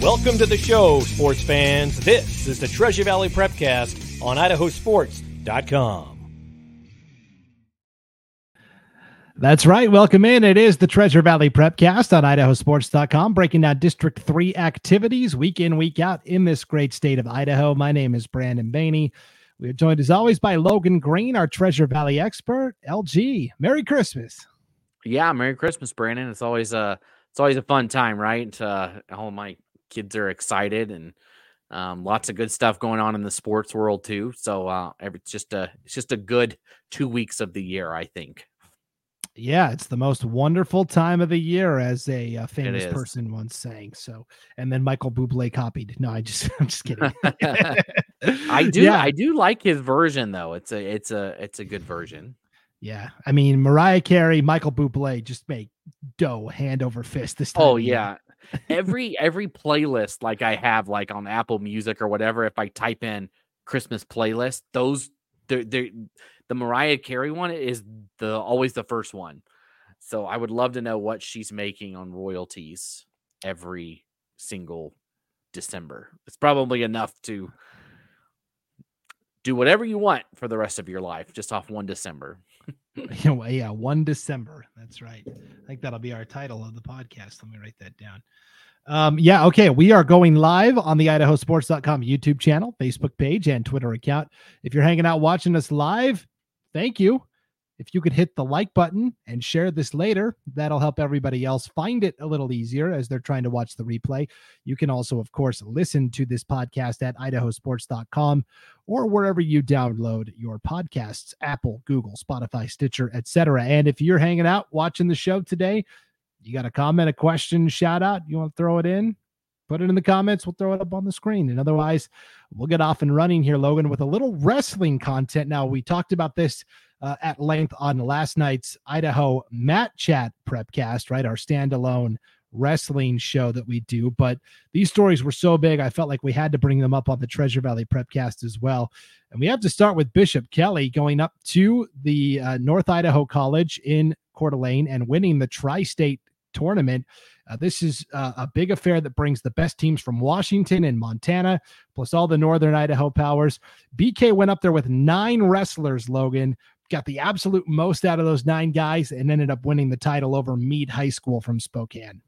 Welcome to the show, sports fans. This is the Treasure Valley Prepcast on idahosports.com. That's right. Welcome in. It is the Treasure Valley Prepcast on idahosports.com, breaking down District 3 activities week in, week out in this great state of Idaho. My name is Brandon Baney. We are joined as always by Logan Green, our Treasure Valley expert. LG, Merry Christmas. Yeah, Merry Christmas, Brandon. It's always a it's always a fun time, right? Uh, all my kids are excited and um, lots of good stuff going on in the sports world too. So uh, it's just a it's just a good two weeks of the year, I think. Yeah, it's the most wonderful time of the year, as a, a famous person once sang. So, and then Michael Bublé copied. No, I just I'm just kidding. I do yeah. I do like his version though. It's a it's a it's a good version. Yeah, I mean Mariah Carey, Michael Bublé just make dough hand over fist this time. Oh yeah, every every playlist like I have like on Apple Music or whatever, if I type in Christmas playlist, those they're, they're, the Mariah Carey one is the always the first one. So I would love to know what she's making on royalties every single December. It's probably enough to do whatever you want for the rest of your life just off one December. yeah, one December. That's right. I think that'll be our title of the podcast. Let me write that down. Um, yeah, okay. We are going live on the idahosports.com YouTube channel, Facebook page, and Twitter account. If you're hanging out watching us live, thank you. If you could hit the like button and share this later, that'll help everybody else find it a little easier as they're trying to watch the replay. You can also, of course, listen to this podcast at idahosports.com or wherever you download your podcasts Apple, Google, Spotify, Stitcher, etc. And if you're hanging out watching the show today, you got a comment, a question, shout out, you want to throw it in? Put it in the comments. We'll throw it up on the screen. And otherwise, we'll get off and running here, Logan, with a little wrestling content. Now, we talked about this uh, at length on last night's Idaho Mat Chat Prepcast, right? Our standalone wrestling show that we do. But these stories were so big, I felt like we had to bring them up on the Treasure Valley Prepcast as well. And we have to start with Bishop Kelly going up to the uh, North Idaho College in Coeur d'Alene and winning the Tri State tournament. Uh, this is uh, a big affair that brings the best teams from Washington and Montana, plus all the Northern Idaho powers. BK went up there with nine wrestlers, Logan, got the absolute most out of those nine guys and ended up winning the title over Mead High School from Spokane.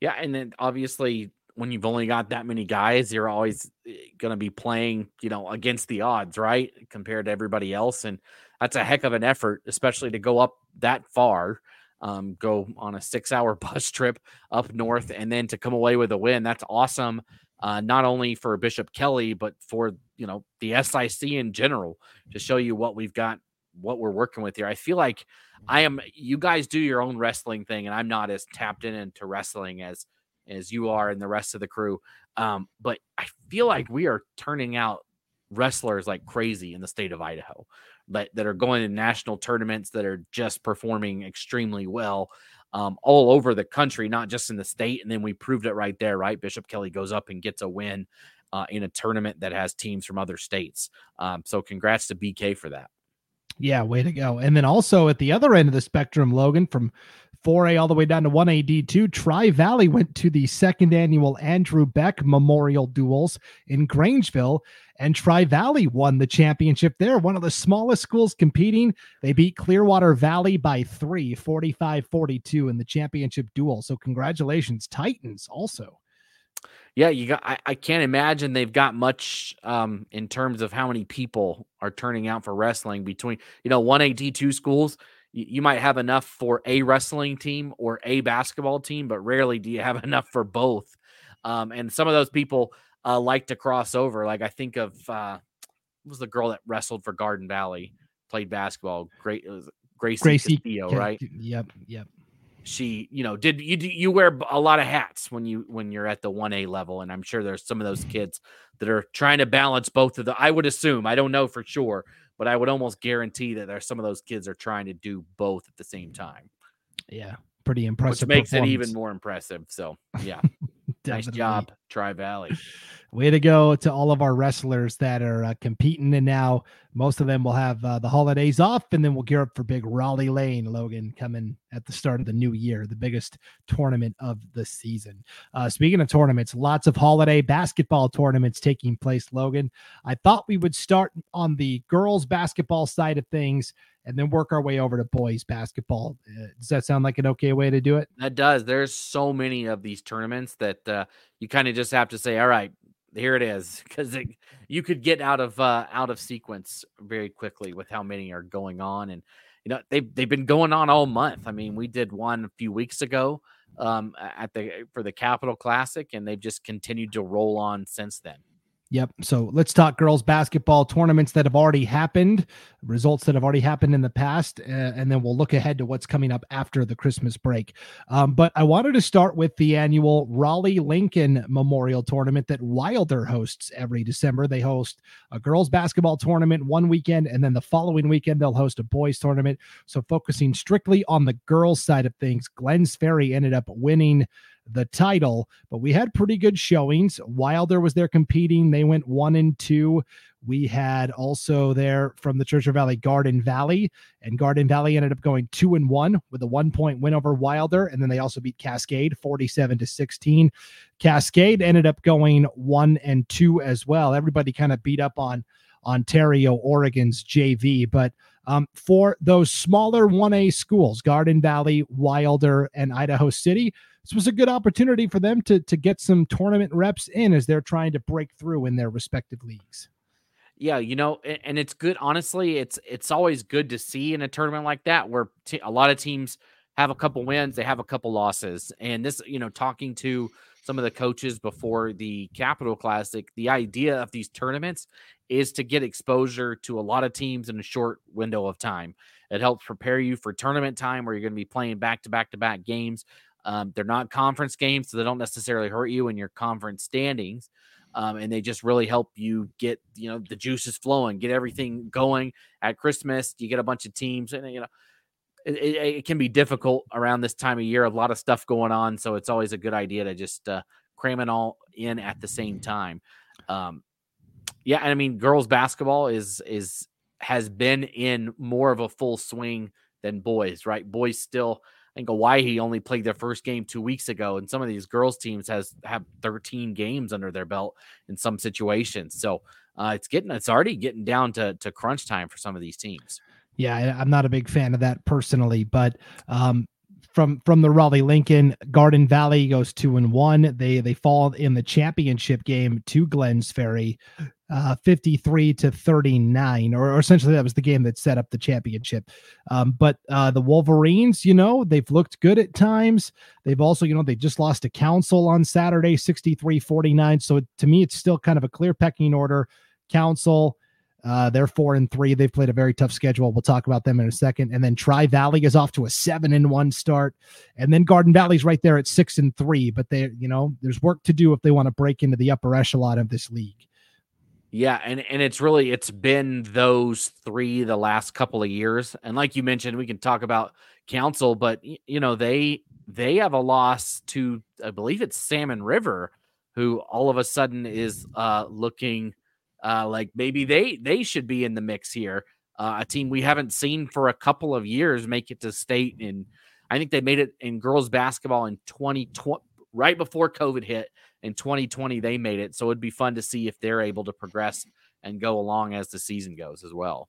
Yeah, and then obviously when you've only got that many guys, you're always eh, going to be playing, you know, against the odds, right? Compared to everybody else and that's a heck of an effort, especially to go up that far. Um, go on a six-hour bus trip up north, and then to come away with a win. That's awesome. Uh, not only for Bishop Kelly, but for you know the SIC in general to show you what we've got what we're working with here. I feel like I am you guys do your own wrestling thing and I'm not as tapped in into wrestling as as you are and the rest of the crew. Um, but I feel like we are turning out wrestlers like crazy in the state of Idaho that, that are going to national tournaments that are just performing extremely well um, all over the country, not just in the state. And then we proved it right there, right? Bishop Kelly goes up and gets a win uh, in a tournament that has teams from other states. Um, so congrats to BK for that. Yeah, way to go. And then also at the other end of the spectrum, Logan, from 4A all the way down to 1A D2, Tri Valley went to the second annual Andrew Beck Memorial Duels in Grangeville, and Tri Valley won the championship there. One of the smallest schools competing. They beat Clearwater Valley by three, 45 42 in the championship duel. So, congratulations, Titans, also yeah, you got. I, I, can't imagine they've got much um, in terms of how many people are turning out for wrestling between you know one A D two schools. You, you might have enough for a wrestling team or a basketball team, but rarely do you have enough for both. Um, and some of those people uh, like to cross over. Like I think of uh, was the girl that wrestled for Garden Valley, played basketball. Great, Gracie, Gracie Castillo, right? Yep, yep she you know did you you wear a lot of hats when you when you're at the 1a level and i'm sure there's some of those kids that are trying to balance both of the i would assume i don't know for sure but i would almost guarantee that there's some of those kids are trying to do both at the same time. Yeah pretty impressive which makes it even more impressive so yeah nice job, Tri Valley. Way to go to all of our wrestlers that are uh, competing. And now most of them will have uh, the holidays off, and then we'll gear up for big Rollie Lane, Logan, coming at the start of the new year, the biggest tournament of the season. Uh, speaking of tournaments, lots of holiday basketball tournaments taking place, Logan. I thought we would start on the girls' basketball side of things and then work our way over to boys basketball. Uh, does that sound like an okay way to do it? That does. There's so many of these tournaments that uh, you kind of just have to say, all right, here it is, because you could get out of uh, out of sequence very quickly with how many are going on, and you know they've they've been going on all month. I mean, we did one a few weeks ago um, at the for the Capital Classic, and they've just continued to roll on since then. Yep. So let's talk girls basketball tournaments that have already happened, results that have already happened in the past, uh, and then we'll look ahead to what's coming up after the Christmas break. Um, but I wanted to start with the annual Raleigh Lincoln Memorial Tournament that Wilder hosts every December. They host a girls basketball tournament one weekend, and then the following weekend they'll host a boys tournament. So focusing strictly on the girls side of things, Glenns Ferry ended up winning the title. But we had pretty good showings. Wilder was there competing. They went one and two. We had also there from the Treasure Valley Garden Valley, and Garden Valley ended up going two and one with a one point win over Wilder. And then they also beat Cascade 47 to 16. Cascade ended up going one and two as well. Everybody kind of beat up on Ontario, Oregon's JV. But um, for those smaller 1A schools, Garden Valley, Wilder, and Idaho City, this was a good opportunity for them to to get some tournament reps in as they're trying to break through in their respective leagues. Yeah, you know, and it's good. Honestly, it's it's always good to see in a tournament like that where t- a lot of teams have a couple wins, they have a couple losses, and this, you know, talking to some of the coaches before the Capital Classic, the idea of these tournaments is to get exposure to a lot of teams in a short window of time. It helps prepare you for tournament time where you're going to be playing back to back to back games. Um, they're not conference games, so they don't necessarily hurt you in your conference standings. Um, and they just really help you get you know the juices flowing, get everything going at Christmas. You get a bunch of teams, and you know it, it, it, can be difficult around this time of year. A lot of stuff going on, so it's always a good idea to just uh, cram it all in at the same time. Um, yeah, and I mean, girls basketball is is has been in more of a full swing than boys, right? Boys still I think Owyhee only played their first game two weeks ago, and some of these girls teams has have 13 games under their belt in some situations. So uh, it's getting it's already getting down to to crunch time for some of these teams. Yeah, I'm not a big fan of that personally, but um, from from the Raleigh Lincoln Garden Valley goes two and one. They they fall in the championship game to Glenns Ferry uh, 53 to 39, or, or, essentially that was the game that set up the championship. Um, but uh, the Wolverines, you know, they've looked good at times. They've also, you know, they just lost to Council on Saturday, 63 49. So to me, it's still kind of a clear pecking order. Council, uh, they're four and three. They've played a very tough schedule. We'll talk about them in a second. And then Tri Valley is off to a seven and one start. And then Garden Valley's right there at six and three. But they, you know, there's work to do if they want to break into the upper echelon of this league. Yeah, and and it's really it's been those three the last couple of years. And like you mentioned, we can talk about Council, but you know, they they have a loss to I believe it's Salmon River who all of a sudden is uh looking uh like maybe they they should be in the mix here. Uh, a team we haven't seen for a couple of years make it to state and I think they made it in girls basketball in 2020 right before COVID hit in 2020 they made it so it'd be fun to see if they're able to progress and go along as the season goes as well.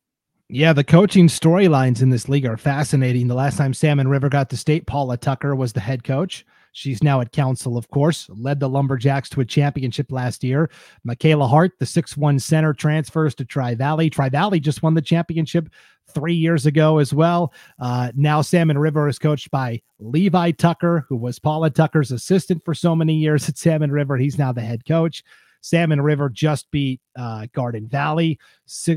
Yeah the coaching storylines in this league are fascinating. The last time salmon river got to state paula tucker was the head coach She's now at council, of course, led the Lumberjacks to a championship last year. Michaela Hart, the 6'1 center, transfers to Tri Valley. Tri Valley just won the championship three years ago as well. Uh, now Salmon River is coached by Levi Tucker, who was Paula Tucker's assistant for so many years at Salmon River. He's now the head coach. Salmon River just beat uh, Garden Valley,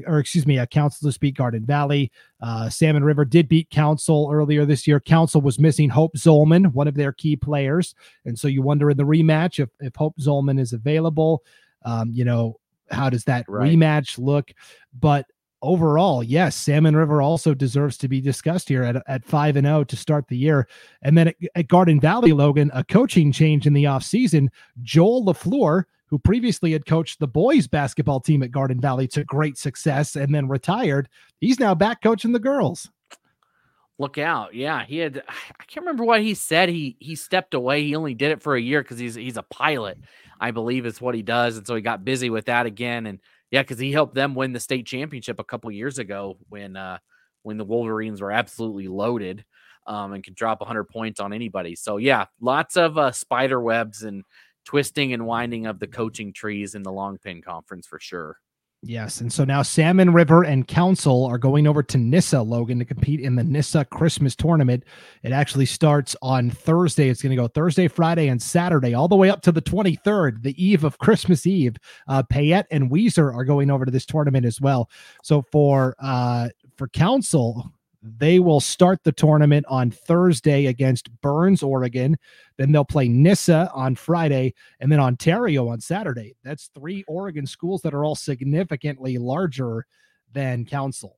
or excuse me, uh, Council just beat Garden Valley. Uh, Salmon River did beat Council earlier this year. Council was missing Hope Zolman, one of their key players, and so you wonder in the rematch if if Hope Zolman is available. Um, you know, how does that right. rematch look? But overall, yes, Salmon River also deserves to be discussed here at, at 5 and 0 to start the year. And then at, at Garden Valley, Logan, a coaching change in the offseason. Joel LaFleur, who previously had coached the boys basketball team at Garden Valley to great success and then retired, he's now back coaching the girls. Look out. Yeah, he had I can't remember what he said. He he stepped away. He only did it for a year because he's he's a pilot, I believe is what he does. And so he got busy with that again. And yeah, because he helped them win the state championship a couple years ago when uh when the Wolverines were absolutely loaded um and could drop 100 points on anybody. So yeah, lots of uh, spider webs and twisting and winding of the coaching trees in the long pin conference for sure. Yes. And so now Salmon River and Council are going over to Nyssa, Logan, to compete in the Nyssa Christmas tournament. It actually starts on Thursday. It's going to go Thursday, Friday, and Saturday, all the way up to the 23rd, the eve of Christmas Eve. Uh, Payette and Weiser are going over to this tournament as well. So for uh, for Council, they will start the tournament on Thursday against Burns, Oregon. Then they'll play Nyssa on Friday and then Ontario on Saturday. That's three Oregon schools that are all significantly larger than Council.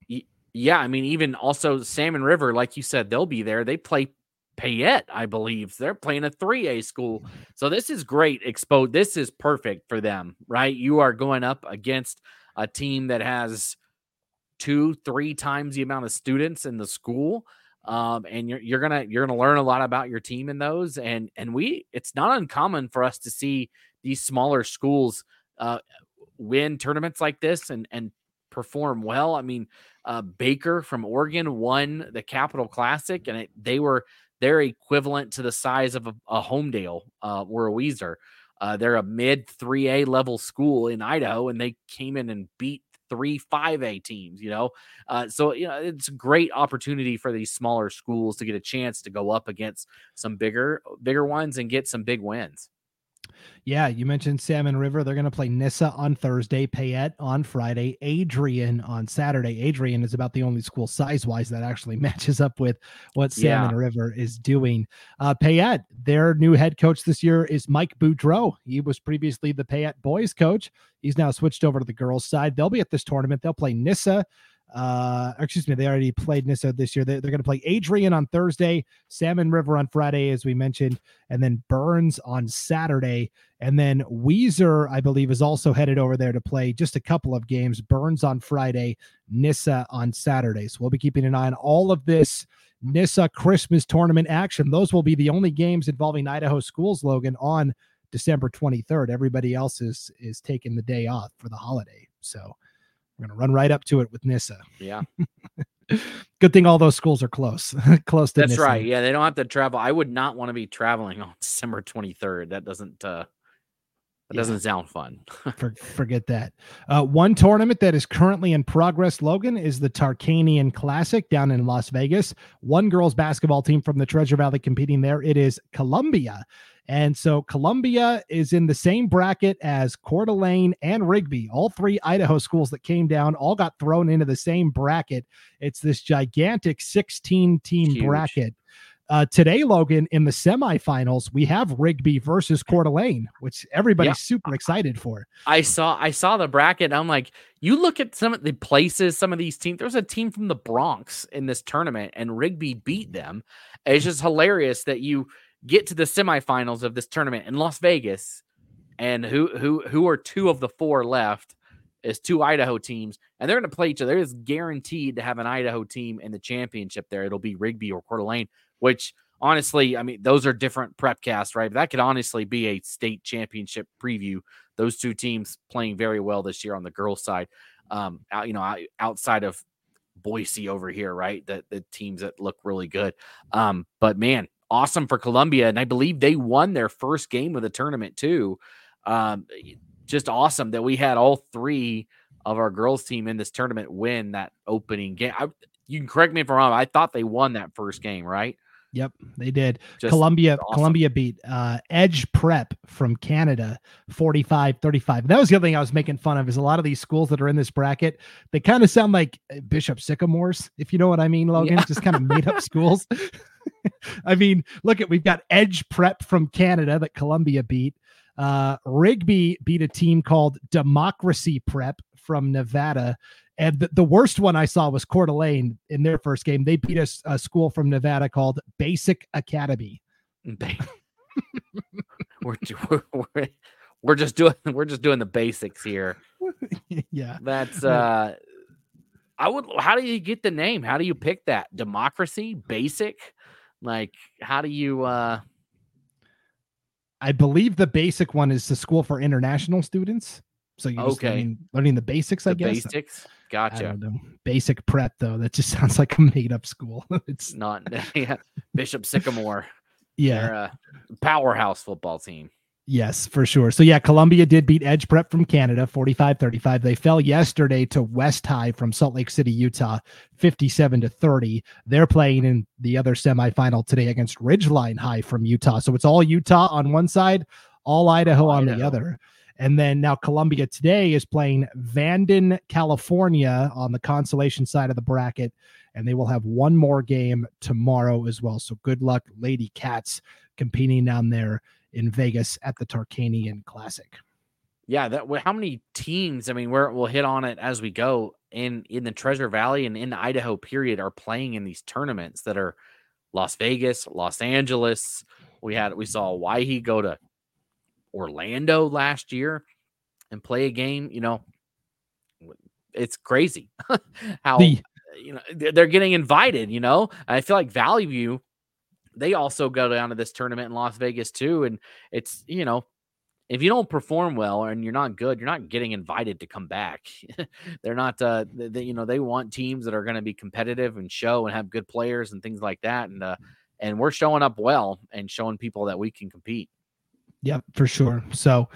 Yeah. I mean, even also Salmon River, like you said, they'll be there. They play Payette, I believe. They're playing a 3A school. So this is great. Expo. This is perfect for them, right? You are going up against a team that has two, three times the amount of students in the school. Um, and you're you're gonna you're gonna learn a lot about your team in those. And and we it's not uncommon for us to see these smaller schools uh, win tournaments like this and and perform well. I mean, uh, Baker from Oregon won the Capital Classic, and it, they were they're equivalent to the size of a, a Homedale uh, or a Weiser. Uh, they're a mid 3A level school in Idaho, and they came in and beat three 5A teams, you know? Uh, so, you know, it's a great opportunity for these smaller schools to get a chance to go up against some bigger, bigger ones and get some big wins. Yeah, you mentioned Salmon River. They're going to play Nyssa on Thursday, Payette on Friday, Adrian on Saturday. Adrian is about the only school size wise that actually matches up with what Salmon yeah. River is doing. Uh, Payette, their new head coach this year is Mike Boudreau. He was previously the Payette boys coach. He's now switched over to the girls' side. They'll be at this tournament. They'll play Nyssa uh excuse me they already played nyssa this year. They, are going to play adrian on thursday salmon river on friday as we mentioned and then burns on saturday. And then weiser i believe is also headed over there to play just a couple of games burns on friday nyssa on saturday. So we'll be keeping an eye on all of this nyssa christmas tournament action. Those will be the only games involving idaho schools logan on december 23rd everybody else is is taking the day off for the holiday. So we're going to run right up to it with Nyssa. Yeah. Good thing all those schools are close, close to. That's Nyssa. right. Yeah, they don't have to travel. I would not want to be traveling on December 23rd. That doesn't. uh that yeah. doesn't sound fun. For, forget that. Uh, one tournament that is currently in progress, Logan, is the Tarkanian Classic down in Las Vegas. One girls basketball team from the Treasure Valley competing there. It is Columbia. And so Columbia is in the same bracket as Coeur d'Alene and Rigby. All three Idaho schools that came down all got thrown into the same bracket. It's this gigantic 16 team bracket. Uh, today, Logan, in the semifinals, we have Rigby versus Coeur d'Alene, which everybody's yeah. super excited for. I saw I saw the bracket. I'm like, you look at some of the places, some of these teams. There's a team from the Bronx in this tournament, and Rigby beat them. It's just hilarious that you get to the semifinals of this tournament in Las Vegas, and who who who are two of the four left is two Idaho teams, and they're going to play each other. It's guaranteed to have an Idaho team in the championship. There, it'll be Rigby or Coeur d'Alene, which honestly, I mean, those are different prep casts, right? But that could honestly be a state championship preview. Those two teams playing very well this year on the girls' side. Um, out, you know, outside of Boise over here, right? The the teams that look really good. Um, but man, awesome for Columbia. And I believe they won their first game of the tournament too. Um, just awesome that we had all three of our girls team in this tournament win that opening game. I, you can correct me if I'm wrong. I thought they won that first game, right? Yep, they did. Just Columbia awesome. Columbia beat uh, Edge Prep from Canada 45-35. That was the other thing I was making fun of is a lot of these schools that are in this bracket, they kind of sound like uh, Bishop Sycamores, if you know what I mean, Logan, yeah. just kind of made up schools. I mean, look at we've got Edge Prep from Canada that Columbia beat. Uh, Rigby beat a team called Democracy Prep from Nevada, And the, the worst one I saw was Coeur d'Alene in their first game. They beat a, a school from Nevada called Basic Academy. we're, we're, we're just doing we're just doing the basics here. yeah. That's uh I would how do you get the name? How do you pick that? Democracy? Basic? Like how do you uh I believe the basic one is the school for international students. So you're okay. learning, learning, the basics, I guess. Basics. Gotcha. Basic prep though. That just sounds like a made up school. it's not yeah. Bishop Sycamore. Yeah. powerhouse football team. Yes, for sure. So yeah, Columbia did beat Edge Prep from Canada 45-35. They fell yesterday to West High from Salt Lake City, Utah, 57 to 30. They're playing in the other semifinal today against Ridgeline High from Utah. So it's all Utah on one side, all Idaho on Idaho. the other. And then now Columbia today is playing Vanden, California on the consolation side of the bracket. And they will have one more game tomorrow as well. So good luck, Lady Cats, competing down there in Vegas at the Tarkanian Classic. Yeah, that how many teams? I mean, we're, we'll hit on it as we go in in the Treasure Valley and in Idaho period are playing in these tournaments that are Las Vegas, Los Angeles. We had we saw Owyhee go to Orlando last year and play a game. You know, it's crazy how the, you know they're getting invited. You know, I feel like Valley View they also go down to this tournament in Las Vegas too. And it's, you know, if you don't perform well and you're not good, you're not getting invited to come back. They're not, uh, they, you know, they want teams that are going to be competitive and show and have good players and things like that. And, uh, and we're showing up well and showing people that we can compete. Yep, for sure. So,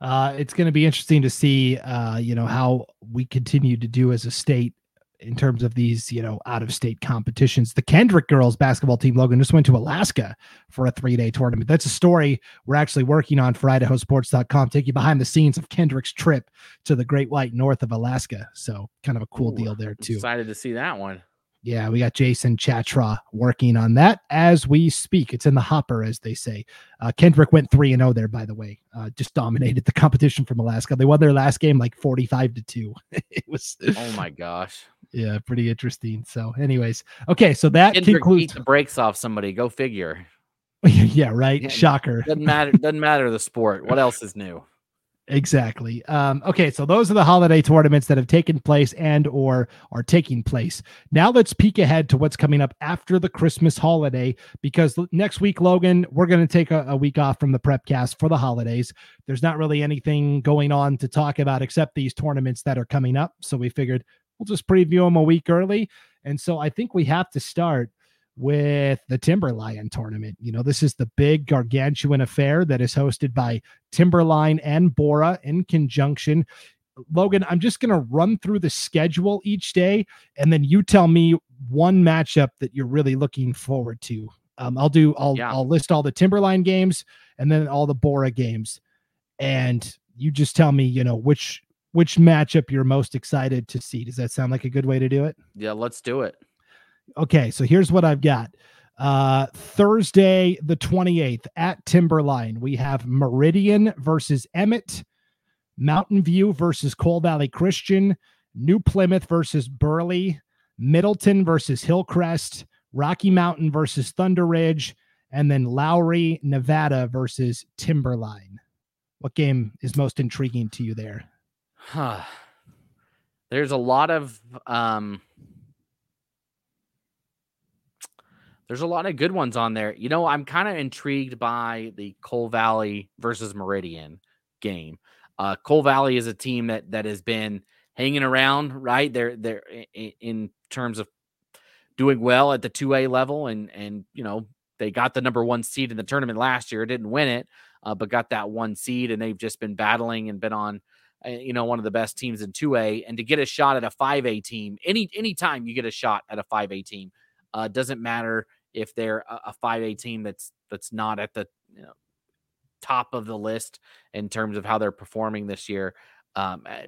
uh, it's going to be interesting to see, uh, you know, how we continue to do as a state in terms of these, you know, out of state competitions. The Kendrick girls basketball team, Logan, just went to Alaska for a three day tournament. That's a story we're actually working on for IdahoSports.com. Take you behind the scenes of Kendrick's trip to the Great White North of Alaska. So, kind of a cool Ooh, deal there, too. Excited to see that one. Yeah, we got Jason Chatra working on that as we speak. It's in the hopper, as they say. Uh, Kendrick went 3 and 0 there, by the way. Uh, just dominated the competition from Alaska. They won their last game like 45 to 2. it was Oh my gosh. Yeah, pretty interesting. So, anyways, okay, so that Kendrick concludes the brakes off somebody. Go figure. yeah, right. Yeah, Shocker. Doesn't matter. Doesn't matter the sport. What else is new? Exactly. Um, okay, so those are the holiday tournaments that have taken place and or are taking place. Now let's peek ahead to what's coming up after the Christmas holiday because next week, Logan, we're going to take a, a, week off from the prepcast for the holidays. There's not really anything going on to talk about except these tournaments that are coming up. So we figured we'll just preview them a week early. And so I think we have to start with the Timberline tournament. You know, this is the big gargantuan affair that is hosted by Timberline and Borah in conjunction. Logan, I'm just going to run through the schedule each day, and then you tell me one matchup that you're really looking forward to. Um, I'll do. I'll yeah. I'll list all the Timberline games and then all the Borah games, and you just tell me, you know, which which matchup you're most excited to see. Does that sound like a good way to do it? Yeah, let's do it. Okay, so here's what I've got. Uh, Thursday, the 28th at Timberline, we have Meridian versus Emmett, Mountain View versus Cole Valley Christian, New Plymouth versus Burley, Middleton versus Hillcrest, Rocky Mountain versus Thunder Ridge, and then Lowry, Nevada versus Timberline. What game is most intriguing to you there? Huh. There's a lot of um There's a lot of good ones on there. You know, I'm kind of intrigued by the Cole Valley versus Meridian game. Uh, Cole Valley is a team that that has been hanging around, right? They're they're in, terms of doing well at the 2A level and and you know, they got the number 1 seed in the tournament last year, didn't win it, uh, but got that one seed and they've just been battling and been on uh, you know one of the best teams in 2A and to get a shot at a 5A team any anytime you get a shot at a 5A team uh, doesn't matter if they're a, 5A team that's that's not at the you know, top of the list in terms of how they're performing this year. Um, eh,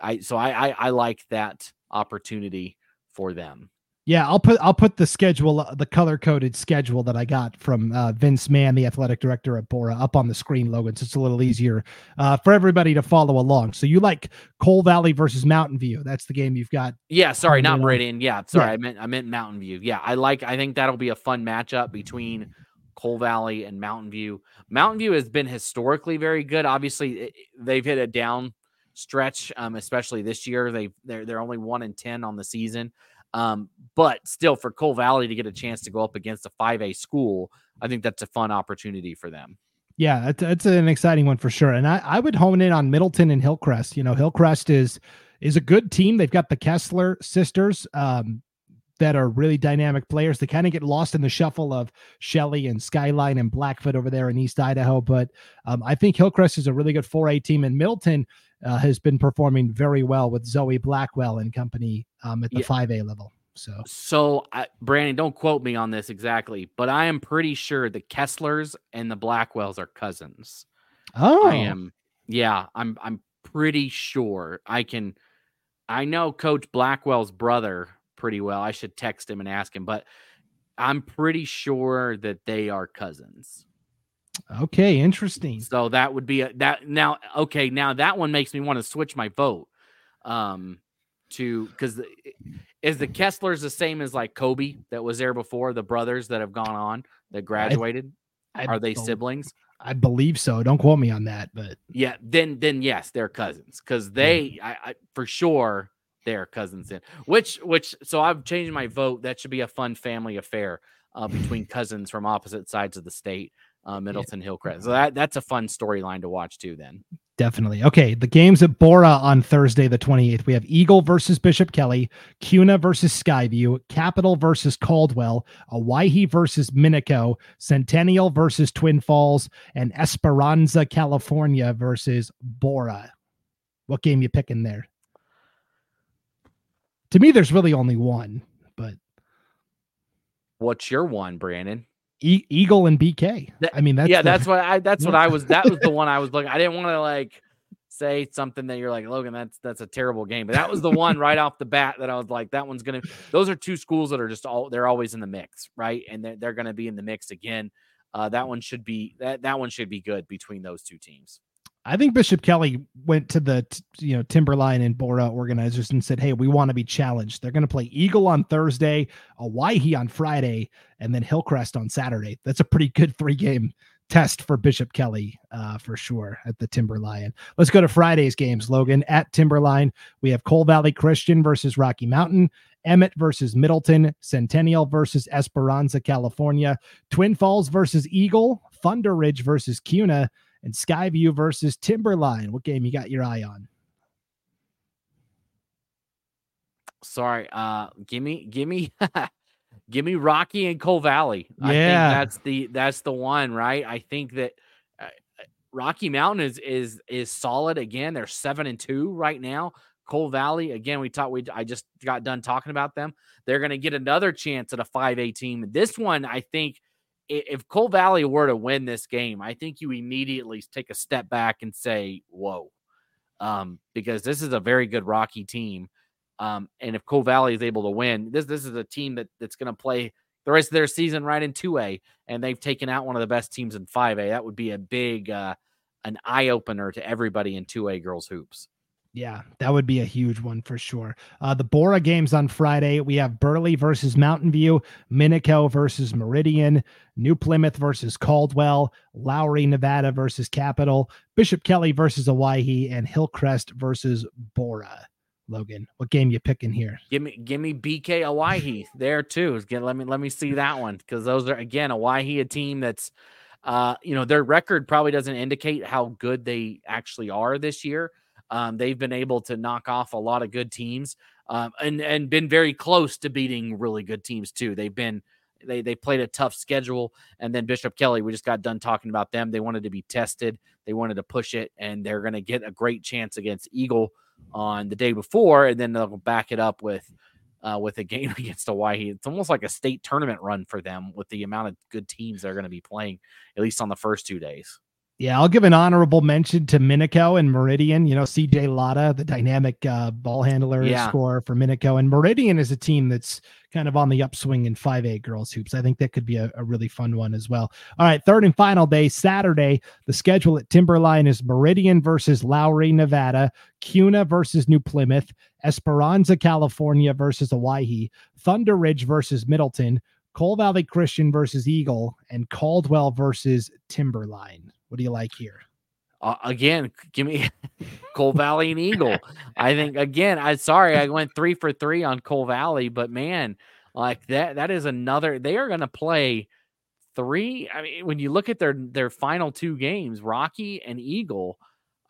I so I, I I like that opportunity for them. Yeah, I'll put I'll put the schedule, uh, the color coded schedule that I got from uh, Vince Mann, the athletic director at Borah, up on the screen, Logan. So it's a little easier uh, for everybody to follow along. So you like Cole Valley versus Mountain View? That's the game you've got. Yeah, sorry, not Meridian. Yeah, sorry, yeah. I meant I meant Mountain View. Yeah, I like. I think that'll be a fun matchup between Cole Valley and Mountain View. Mountain View has been historically very good. Obviously, they've hit a down stretch, um, especially this year. They they're they're only one in ten on the season. Um, but still, for Cole Valley to get a chance to go up against a 5A school, I think that's a fun opportunity for them. Yeah, that's, that's an exciting one for sure. And I, I would hone in on Middleton and Hillcrest. You know, Hillcrest is is a good team. They've got the Kessler sisters um, that are really dynamic players. They kind of get lost in the shuffle of Shelley and Skyline and Blackfoot over there in East Idaho. But um, I think Hillcrest is a really good 4A team, and Middleton uh, has been performing very well with Zoe Blackwell and company um, at the yeah. 5A level. So, so I, Brandon, don't quote me on this exactly, but I am pretty sure the Kesslers and the Blackwells are cousins. Oh, I am. Yeah, I'm. I'm pretty sure. I can. I know Coach Blackwell's brother pretty well. I should text him and ask him, but I'm pretty sure that they are cousins. Okay, interesting. So that would be a, that now. Okay, now that one makes me want to switch my vote. Um, to because is the Kesslers the same as like Kobe that was there before the brothers that have gone on that graduated? I, I Are they siblings? I believe so. Don't quote me on that, but yeah, then then yes, they're cousins because they I, I, for sure they're cousins in which which so I've changed my vote. That should be a fun family affair uh, between cousins from opposite sides of the state uh, Middleton. Hillcrest. So that that's a fun storyline to watch too. Then definitely okay. The games at Borah on Thursday the twenty eighth. We have Eagle versus Bishop Kelly, Kuna versus Skyview, Capital versus Caldwell, Owyhee versus Minico, Centennial versus Twin Falls, and Esperanza California versus Borah. What game you picking there? To me, there's really only one, but what's your one, Brandon? E- Eagle and BK. I mean, that's yeah, the, that's what I that's what I was. That was the one I was looking. I didn't want to like say something that you're like Logan. That's that's a terrible game, but that was the one right off the bat that I was like, that one's gonna. Those are two schools that are just all they're always in the mix, right? And they're they're gonna be in the mix again. Uh, that one should be that that one should be good between those two teams. I think Bishop Kelly went to the you know Timberline and Borah organizers and said, "Hey, we want to be challenged." They're going to play Eagle on Thursday, Owyhee on Friday, and then Hillcrest on Saturday. That's a pretty good three game test for Bishop Kelly uh, for sure at the Timberline. Let's go to Friday's games. Logan at Timberline, we have Cole Valley Christian versus Rocky Mountain. Emmett versus Middleton, Centennial versus Esperanza, California, Twin Falls versus Eagle, Thunder Ridge versus Kuna, and Skyview versus Timberline. What game you got your eye on? Sorry, uh, give me, give me, give me Rocky and Cole Valley. Yeah, I think that's the that's the one, right? I think that uh, Rocky Mountain is is is solid again. They're seven and two right now. Cole Valley again. We talked. We I just got done talking about them. They're going to get another chance at a five A team. This one, I think if Cole Valley were to win this game, I think you immediately take a step back and say, "Whoa," um, because this is a very good Rocky team. Um, and if Cole Valley is able to win, this this is a team that that's going to play the rest of their season right in two A, and they've taken out one of the best teams in five A. That would be a big uh, an eye opener to everybody in two A girls hoops. Yeah, that would be a huge one for sure. Uh, the Borah games on Friday. We have Burley versus Mountain View, Minico versus Meridian, New Plymouth versus Caldwell, Lowry, Nevada versus Capital, Bishop Kelly versus Owyhee, and Hillcrest versus Borah. Logan, what game you picking here? Give me, give me BK Owyhee there too. Let me let me see that one because those are again Owyhee, a team that's, uh, you know, their record probably doesn't indicate how good they actually are this year um, they've been able to knock off a lot of good teams um, and and been very close to beating really good teams too. They've been they they played a tough schedule, and then Bishop Kelly. We just got done talking about them. They wanted to be tested. They wanted to push it, and they're going to get a great chance against Eagle on the day before, and then they'll back it up with uh, with a game against Owyhee. It's almost like a state tournament run for them with the amount of good teams they're going to be playing, at least on the first two days. Yeah, I'll give an honorable mention to Minico and Meridian. You know, CJ Lotta, the dynamic uh, ball handler Yeah. score for Minico. And Meridian is a team that's kind of on the upswing in 5A girls hoops. I think that could be a, a really fun one as well. All right, third and final day, Saturday. The schedule at Timberline is Meridian versus Lowry, Nevada, Kuna versus New Plymouth, Esperanza, California versus Owyhee, Thunder Ridge versus Middleton, Cole Valley Christian versus Eagle, and Caldwell versus Timberline. What do you like here? Uh, again, give me Cole Valley and Eagle. I think again, I sorry I went three for three on Cole Valley, but man, like that that is another. They are going to play three. I mean, when you look at their their final two games, Rocky and Eagle,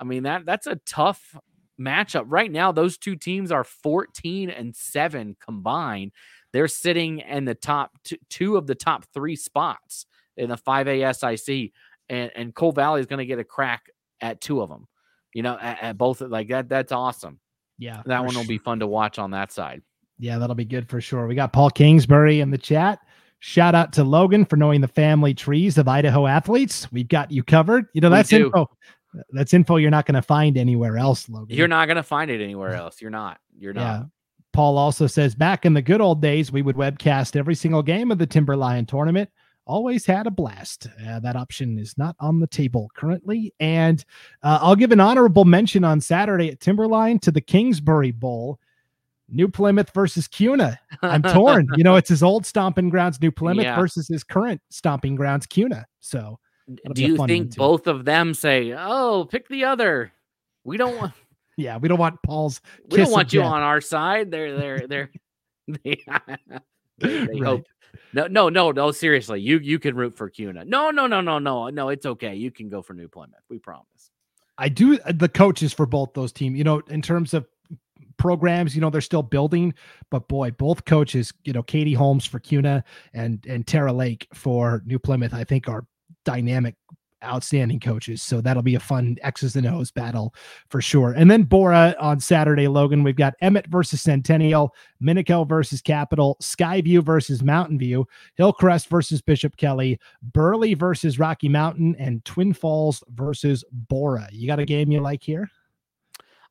I mean that that's a tough matchup right now. Those two teams are fourteen and seven combined. They're sitting in the top two, two of the top three spots in the five A SIC and and Cole Valley is going to get a crack at two of them. You know, at, at both like that. That's awesome. Yeah, That one will sure. be fun to watch on that side. Yeah, that'll be good for sure. We got Paul Kingsbury in the chat. Shout out to Logan for knowing the family trees of Idaho athletes. We've got you covered. You know, that's info. That's info you're not going to find anywhere else, Logan. You're not going to find it anywhere else. You're not. You're not. Yeah. Paul also says back in the good old days, we would webcast every single game of the Timberline tournament. Always had a blast. Uh, that option is not on the table currently. And uh, I'll give an honorable mention on Saturday at Timberline to the Kingsbury Bowl. New Plymouth versus Kuna. I'm torn. you know, it's his old stomping grounds, New Plymouth, Yeah. versus his current stomping grounds, Kuna. So Do you think both of them say, "Oh, pick the other"? We don't want. yeah, we don't want Paul's. We don't want you death. on our side. They're they're they're. They, they, they Right. hope. No, no, no, no. Seriously, you you can root for Kuna. No, no, no, no, no, no. It's okay. You can go for New Plymouth. We promise. I do uh, the coaches for both those teams. You know, in terms of programs, you know, they're still building, but boy, both coaches, you know, Katie Holmes for KUNA and and Tara Lake for New Plymouth, I think are dynamic, outstanding coaches. So that'll be a fun X's and O's battle for sure. And then Borah on Saturday, Logan, we've got Emmett versus Centennial, Minico versus Capital, Skyview versus Mountain View, Hillcrest versus Bishop Kelly, Burley versus Rocky Mountain, and Twin Falls versus Borah. You got a game you like here?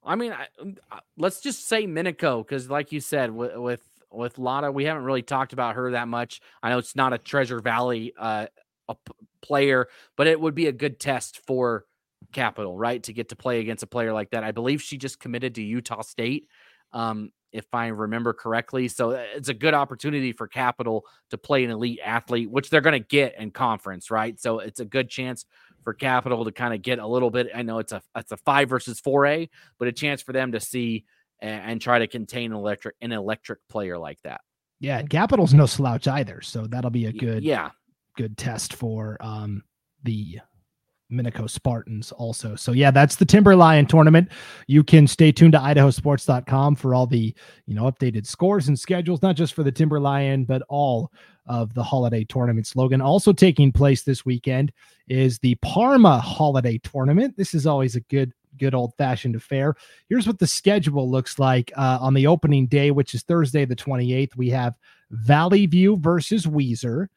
I mean, I, um, uh, let's just say Minico because, like you said, with with with we haven't really talked about her that much. I know it's not a Treasure Valley uh, a p- player, but it would be a good test for Capital, right, to get to play against a player like that. I believe she just committed to Utah State, um, if I remember correctly. So uh, it's a good opportunity for Capital to play an elite athlete, which they're going to get in conference, right? So it's a good chance for Capital to kind of get a little bit. I know it's a it's a five versus four A, but a chance for them to see and, and try to contain an electric an electric player like that. Yeah, and Capital's no slouch either, so that'll be a good yeah. Good test for um the Minico Spartans also. So yeah, that's the Timberline tournament. You can stay tuned to idahosports.com for all the, you know, updated scores and schedules, not just for the Timberline, but all of the holiday tournaments. Logan also taking place this weekend is the Parma holiday tournament. This is always a good good old fashioned affair. Here's what the schedule looks like uh, on the opening day, which is Thursday the 28th. We have Valley View versus Weiser.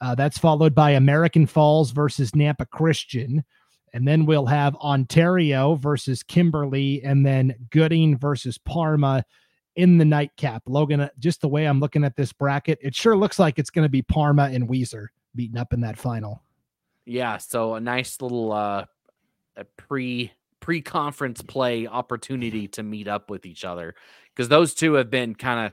Uh, that's followed by American Falls versus Nampa Christian. And then we'll have Ontario versus Kimberly, and then Gooding versus Parma in the nightcap. Logan, uh, just the way I'm looking at this bracket, it sure looks like it's going to be Parma and Weiser beating up in that final. Yeah, so a nice little uh a pre pre conference play opportunity to meet up with each other because those two have been kind of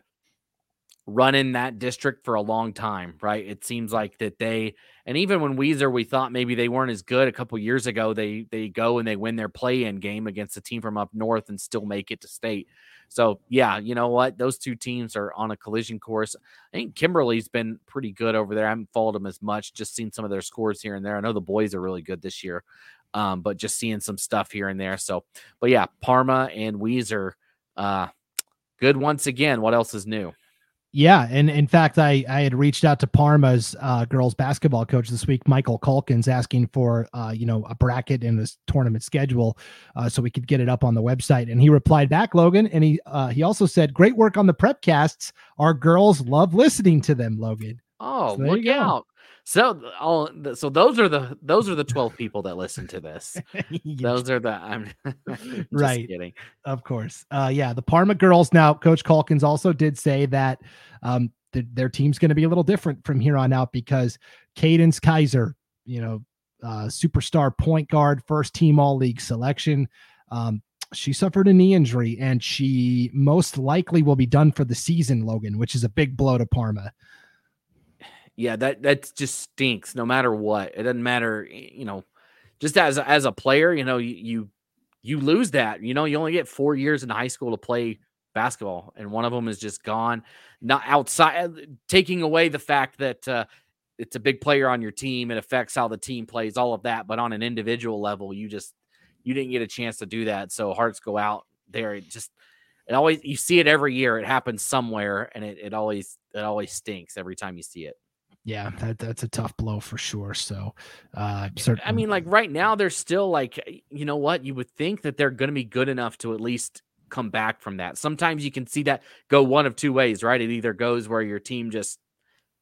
running that district for a long time, right? It seems like that they and even when Weiser we thought maybe they weren't as good a couple years ago, they they go and they win their play-in game against a team from up north and still make it to state. So yeah, you know what? Those two teams are on a collision course. I think Kimberly's been pretty good over there. I haven't followed them as much, just seen some of their scores here and there. I know the boys are really good this year, um, but just seeing some stuff here and there. So, but yeah, Parma and Weiser, uh, good once again. What else is new? Yeah, and in fact, I I had reached out to Parma's uh, girls basketball coach this week, Michael Culkins, asking for uh, you know a bracket in this tournament schedule, uh, so we could get it up on the website. And he replied back, Logan, and he uh, he also said, "Great work on the prep casts. Our girls love listening to them, Logan." Oh, So look out. So all so those are the those are the 12 people that listen to this. those are the I'm right. kidding. Of course. Uh yeah, the Parma girls now coach Calkins also did say that um th- their team's going to be a little different from here on out because Cadence Kaiser, you know, uh superstar point guard, first team all league selection. Um she suffered a knee injury and she most likely will be done for the season, Logan, which is a big blow to Parma yeah, that that just stinks. No matter what, it doesn't matter. You know, just as as a player, you know, you you, you lose that. You know, you only get four years in high school to play basketball, and one of them is just gone. Not outside, uh, taking away the fact that uh, it's a big player on your team. It affects how the team plays, all of that. But on an individual level, you just you didn't get a chance to do that. So hearts go out there. It just it always you see it every year. It happens somewhere, and it, it always it always stinks every time you see it yeah, that, that's a tough blow for sure. So, uh, certainly. I mean, like right now, they're still like, you know what? You would think that they're going to be good enough to at least come back from that. Sometimes you can see that go one of two ways, right? It either goes where your team just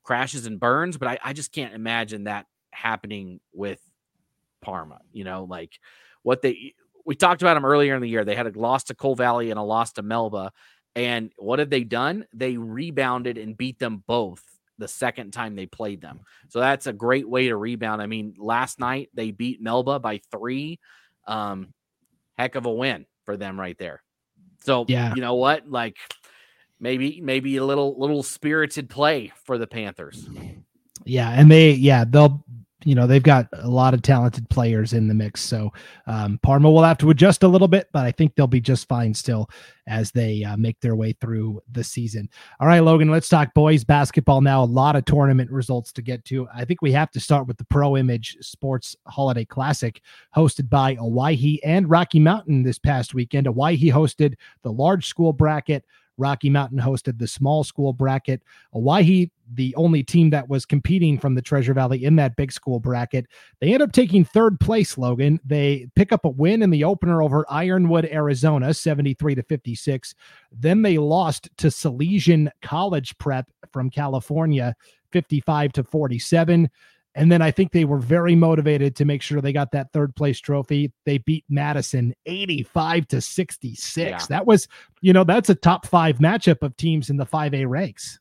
crashes and burns, but I, I just can't imagine that happening with Parma. You know, like what they we talked about them earlier in the year. They had a loss to Cole Valley and a loss to Melba. And what have they done? They rebounded and beat them both the second time they played them. So that's a great way to rebound. I mean, last night they beat Melba by three. Um, heck of a win for them right there. So yeah, you know what? Like maybe maybe a little little spirited play for the Panthers. Yeah, and they yeah they'll you know they've got a lot of talented players in the mix. So um, parma will have to adjust a little bit but i think they'll be just fine still as they uh, make their way through the season. All right logan let's talk boys basketball now. A lot of tournament results to get to. I think we have to start with the pro image sports holiday classic hosted by Owyhee and rocky mountain this past weekend. Owyhee hosted the large school bracket. Rocky Mountain hosted the small school bracket. Owyhee, the only team that was competing from the Treasure Valley in that big school bracket, they end up taking third place, Logan. They pick up a win in the opener over Ironwood, Arizona, 73 to 56. Then they lost to Salesian College Prep from California, 55 to 47. And then I think they were very motivated to make sure they got that third place trophy. They beat Madison 85 to 66. Yeah. That was, you know, that's a top five matchup of teams in the 5A ranks.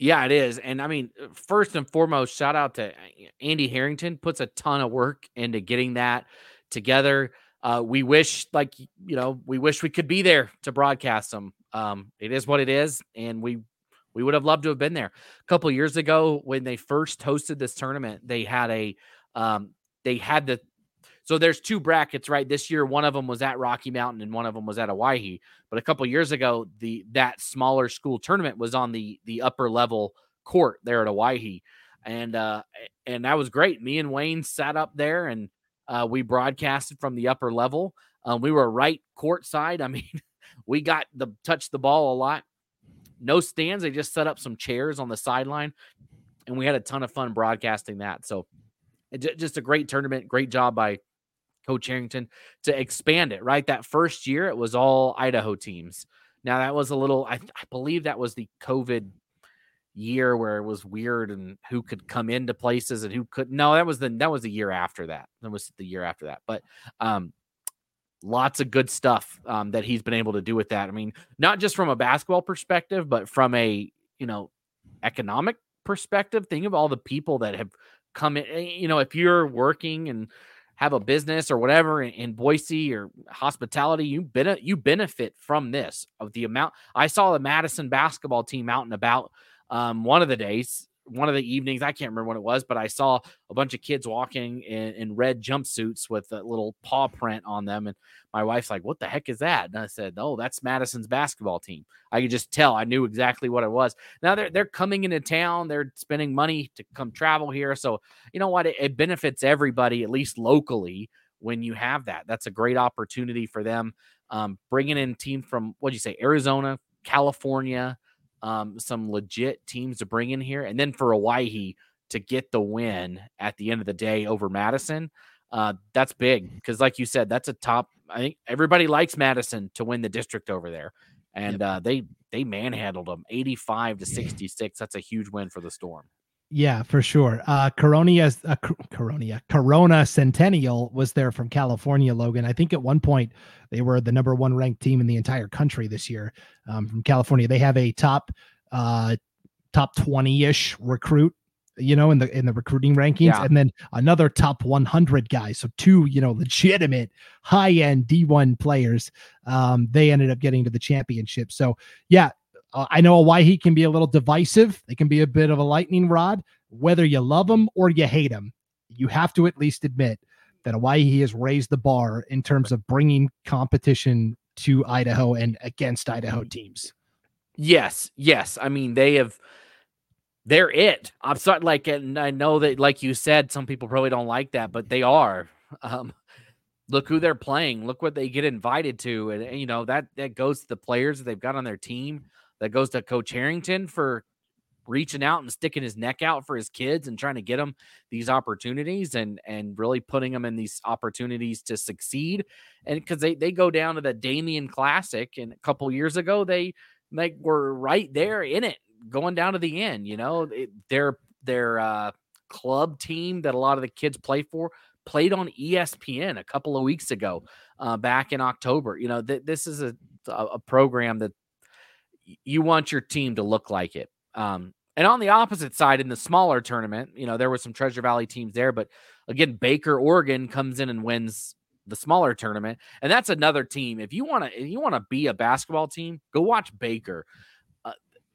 Yeah, it is. And I mean, first and foremost, shout out to uh, Andy Harrington, puts a ton of work into getting that together. Uh, we wish, like, you know, we wish we could be there to broadcast them. Um, it is what it is. And we we would have loved to have been there. A couple years ago, when they first hosted this tournament, they had a um, they had the so there's two brackets, right? This year, one of them was at Rocky Mountain and one of them was at Owyhee. But a couple years ago, the that smaller school tournament was on the the upper level court there at Owyhee, and uh, and that was great. Me and Wayne sat up there and uh, we broadcasted from the upper level. Um, we were right court side. I mean, we got the touch the ball a lot no stands. They just set up some chairs on the sideline, and we had a ton of fun broadcasting that. So, just a great tournament. Great job by Coach Harrington to expand it. Right, that first year it was all Idaho teams. Now that was a little. I, I believe that was the COVID year where it was weird and who could come into places and who could no that was the that was the year after that that was the year after that but um lots of good stuff um, that he's been able to do with that. I mean, not just from a basketball perspective, but from a you know economic perspective. Think of all the people that have come in. Eh, you know, if you're working and have a business or whatever in, in Boise or hospitality, you you benefit from this of the amount. I saw the Madison basketball team out and about um, one of the days one of the evenings, I can't remember what it was, but I saw a bunch of kids walking in, in red jumpsuits with a little paw print on them. And my wife's like, What the heck is that? And I said, Oh, that's Madison's basketball team. I could just tell. I knew exactly what it was. Now they're they're coming into town, they're spending money to come travel here. So you know what? It, it benefits everybody, at least locally, when you have that. That's a great opportunity for them. Um, bringing in team from what do you say, Arizona, California um, some legit teams to bring in here, and then for Owyhee to get the win at the end of the day over Madison, uh, that's big because, like you said, that's a top. I think everybody likes Madison to win the district over there, and yep. uh, they they manhandled them eighty five to sixty six. That's a huge win for the Storm. Yeah, for sure. Uh, Corona, uh, Corona, Corona Centennial was there from California, Logan. I think at one point they were the number one ranked team in the entire country this year um, from California. They have a top, uh, top 20 ish recruit you know, in the in the recruiting rankings, yeah. and then another top 100 guys. So two, you know, legitimate high end D1 players. Um, they ended up getting to the championship. So yeah, uh, I know Owyhee can be a little divisive. They can be a bit of a lightning rod, whether you love him or you hate him. You have to at least admit that Owyhee has raised the bar in terms of bringing competition to Idaho and against Idaho teams. Yes, yes. I mean, they have they're it. I'm sorry, like, and I know that, like you said, some people probably don't like that, but they are. Um, look who they're playing. Look what they get invited to, and, and, you know that that goes to the players that they've got on their team. That goes to Coach Harrington for reaching out and sticking his neck out for his kids and trying to get them these opportunities and and really putting them in these opportunities to succeed. And because they they go down to the Damien Classic, and a couple years ago they like were right there in it going down to the end. You know, it, their their uh, club team that a lot of the kids play for played on ESPN a couple of weeks ago, uh, back in October. You know, th- this is a a program that you want your team to look like it. Um, and on the opposite side, in the smaller tournament, you know, there were some Treasure Valley teams there, but again, Baker, Oregon comes in and wins the smaller tournament, and that's another team. If you want to, you want to be a basketball team, go watch Baker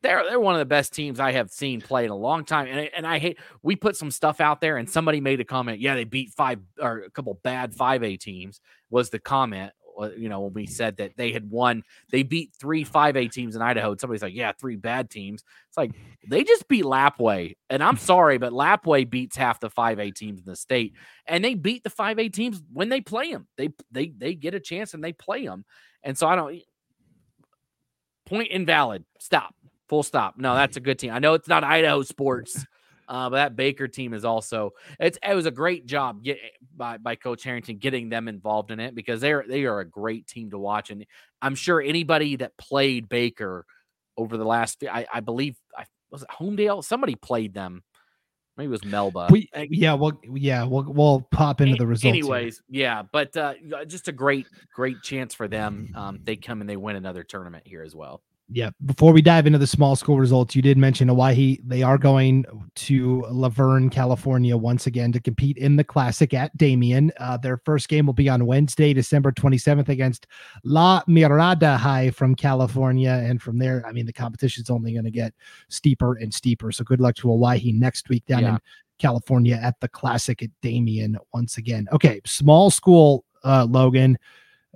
they're they're one of the best teams I have seen play in a long time. And I, and I hate we put some stuff out there, and somebody made a comment. Yeah, they beat five or a couple bad five A teams. Was the comment? Uh, you know, when we said that they had won, they beat three five A teams in Idaho. And somebody's like, "Yeah, three bad teams." It's like they just beat Lapwai, and I'm sorry, but Lapwai beats half the five A teams in the state, and they beat the five A teams when they play them. They they they get a chance and they play them, and so I don't. Point invalid. Stop. Full stop. No, that's a good team. I know it's not Idaho sports, uh, but that Baker team is also. It's it was a great job get, by by Coach Harrington getting them involved in it because they're they are a great team to watch, and I'm sure anybody that played Baker over the last, I, I believe, I was it Homedale. Somebody played them. Maybe it was Melba. We, yeah, well, yeah, we'll we'll pop into the results. Anyways, here. yeah, but uh, just a great great chance for them. Um, they come and they win another tournament here as well yeah. Before we dive into the small school results, you did mention Owyhee. They are going to La Verne, California, once again to compete in the Classic at Damien. Uh, their first game will be on Wednesday, December 27th, against La Mirada High from California. And from there, I mean, the competition is only going to get steeper and steeper. So good luck to Owyhee next week down yeah. in California at the Classic at Damien once again. Okay, small school, uh, Logan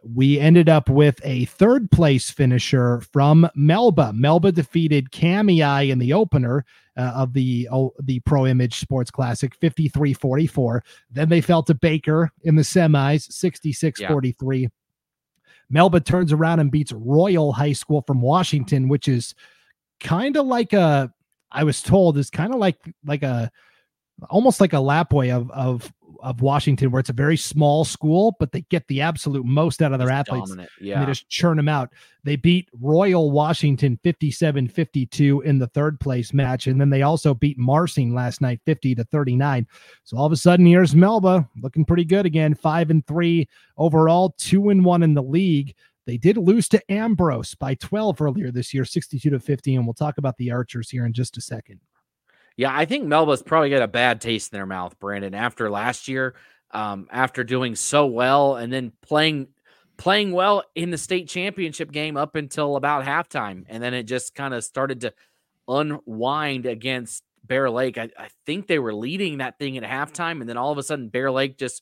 we ended up with a third place finisher from Melba. Melba defeated Kamiah in the opener uh, of the oh, the Pro Image Sports Classic 53-44. Then they fell to Baker in the semis 66-43. Yeah. Melba turns around and beats Royal High School from Washington, which is kind of like a I was told is kind of like like a almost like a Lapwai of of of Washington, where it's a very small school, but they get the absolute most out of their athletes. Yeah. they just churn them out. They beat Royal Washington 57 52 in the third place match. And then they also beat Marsing last night 50 to 39. So all of a sudden, here's Melba looking pretty good again, five and three overall, two and one in the league. They did lose to Ambrose by 12 earlier this year, 62 to 50. And we'll talk about the Archers here in just a second. Yeah, I think Melba's probably got a bad taste in their mouth, Brandon, after last year, um, after doing so well and then playing playing well in the state championship game up until about halftime. And then it just kind of started to unwind against Bear Lake. I, I, think they were leading that thing at halftime, and then all of a sudden Bear Lake just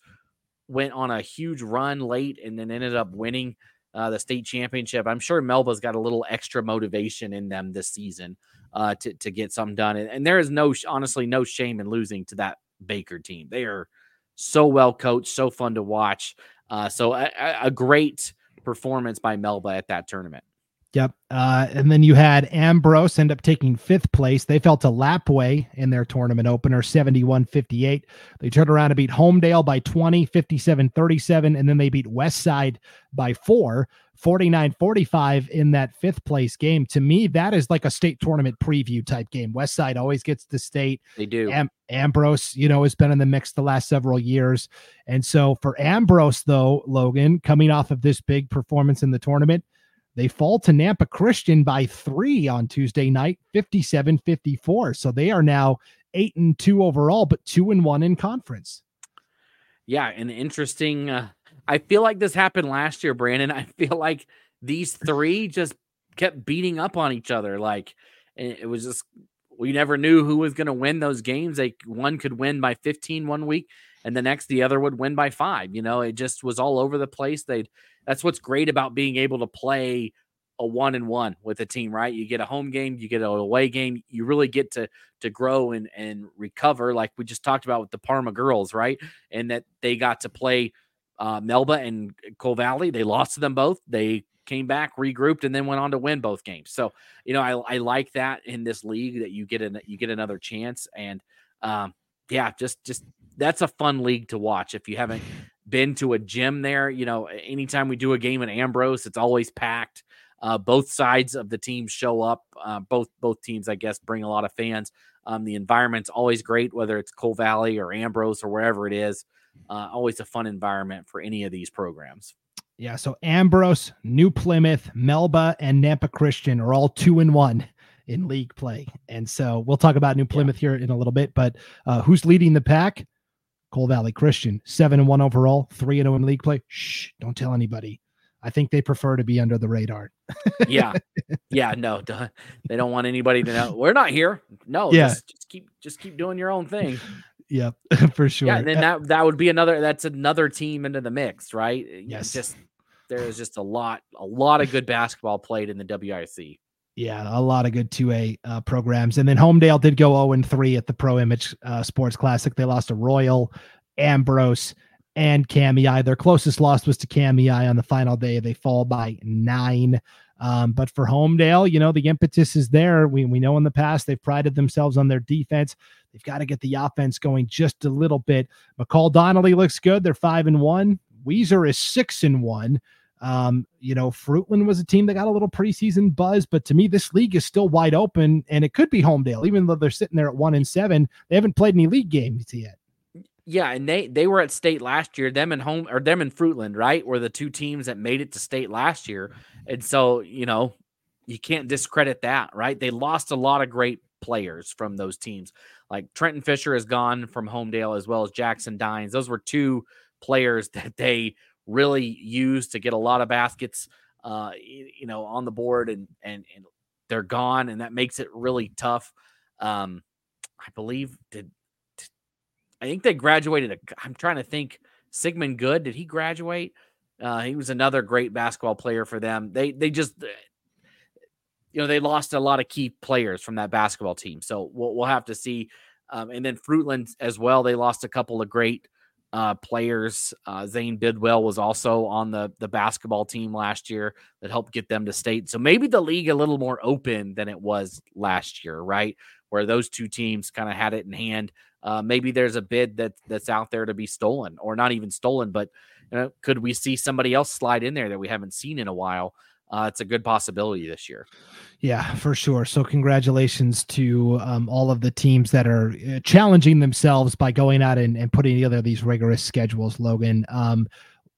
went on a huge run late and then ended up winning uh, the state championship. I'm sure Melba's got a little extra motivation in them this season uh, to to get something done. And, and there is no honestly no shame in losing to that Baker team. They are so well coached, so fun to watch. Uh, so a, a great performance by Melba at that tournament. Yep. Uh, and then you had Ambrose end up taking fifth place. They fell to Lapway in their tournament opener, 71 58. They turned around and beat Homedale by 20, 57 37. And then they beat Westside by four, 49 45 in that fifth place game. To me, that is like a state tournament preview type game. Westside always gets the state. They do. Am- Ambrose, you know, has been in the mix the last several years. And so for Ambrose, though, Logan, coming off of this big performance in the tournament, they fall to Nampa Christian by three on Tuesday night, 57 54. So they are now eight and two overall, but two and one in conference. Yeah. And interesting. Uh, I feel like this happened last year, Brandon. I feel like these three just kept beating up on each other. Like it was just, we never knew who was going to win those games. Like one could win by 15 one week and the next the other would win by five. You know, it just was all over the place. They'd that's what's great about being able to play a one and one with a team, right? You get a home game, you get an away game, you really get to to grow and and recover, like we just talked about with the Parma girls, right? And that they got to play uh, Melba and Cole Valley. They lost to them both. They came back, regrouped, and then went on to win both games. So you know, I, I like that in this league that you get an you get another chance, and um, yeah, just just that's a fun league to watch if you haven't been to a gym there. You know, anytime we do a game in Ambrose, it's always packed. Uh, both sides of the teams show up. Uh, both both teams, I guess, bring a lot of fans. Um, the environment's always great, whether it's Cole Valley or Ambrose or wherever it is. Uh, always a fun environment for any of these programs. Yeah. So Ambrose, New Plymouth, Melba, and Nampa Christian are all two and one in league play. And so we'll talk about New Plymouth yeah. here in a little bit. But uh, who's leading the pack? Cole Valley Christian, seven and one overall, three and zero oh in league play. Shh, don't tell anybody. I think they prefer to be under the radar. yeah, yeah, no, they don't want anybody to know we're not here. No, yeah, just, just keep just keep doing your own thing. Yep, for sure. Yeah, and then that that would be another. That's another team into the mix, right? Yes, just there is just a lot, a lot of good basketball played in the WIC. Yeah, a lot of good 2A uh, programs. And then Homedale did go 0 3 at the Pro Image uh, Sports Classic. They lost to Royal, Ambrose, and Kamiah. Their closest loss was to Kamiah on the final day. They fall by nine. Um, but for Homedale, you know, the impetus is there. We, we know in the past they've prided themselves on their defense. They've got to get the offense going just a little bit. McCall Donnelly looks good. They're five and one. Weiser is six and one. Um, you know, Fruitland was a team that got a little preseason buzz, but to me, this league is still wide open, and it could be Homedale, even though they're sitting there at one and seven. They haven't played any league games yet. Yeah, and they they were at state last year. Them and home or them and Fruitland, right, were the two teams that made it to state last year, and so you know you can't discredit that, right? They lost a lot of great players from those teams. Like Trenton Fisher is gone from Homedale as well as Jackson Dines. Those were two players that they really used to get a lot of baskets, uh, you know, on the board, and and and they're gone, and that makes it really tough. Um, I believe did, did I think they graduated. I'm trying to think. Sigmund Good did he graduate? Uh, he was another great basketball player for them. They they just uh, you know they lost a lot of key players from that basketball team. So we'll we'll have to see. Um, and then Fruitland as well. They lost a couple of great uh, players. Uh, Zane Bidwell was also on the the basketball team last year that helped get them to state. So maybe the league a little more open than it was last year, right? Where those two teams kind of had it in hand. Uh, maybe there's a bid that that's out there to be stolen, or not even stolen, but you know, could we see somebody else slide in there that we haven't seen in a while? Uh, it's a good possibility this year. Yeah, for sure. So, congratulations to um, all of the teams that are uh, challenging themselves by going out and, and putting together these rigorous schedules, Logan. Um,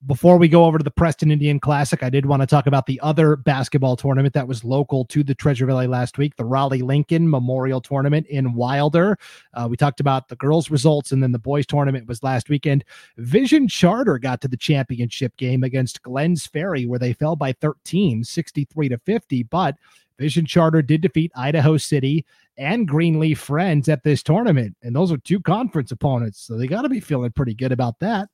before we go over to the Preston Indian Classic, I did want to talk about the other basketball tournament that was local to the Treasure Valley last week, the Rollie Lane Memorial Tournament in Wilder. Uh, we talked about the girls' results, and then the boys' tournament was last weekend. Vision Charter got to the championship game against Glenns Ferry, where they fell by 13, 63 to 50. But Vision Charter did defeat Idaho City and Greenleaf Friends at this tournament, and those are two conference opponents, so they got to be feeling pretty good about that.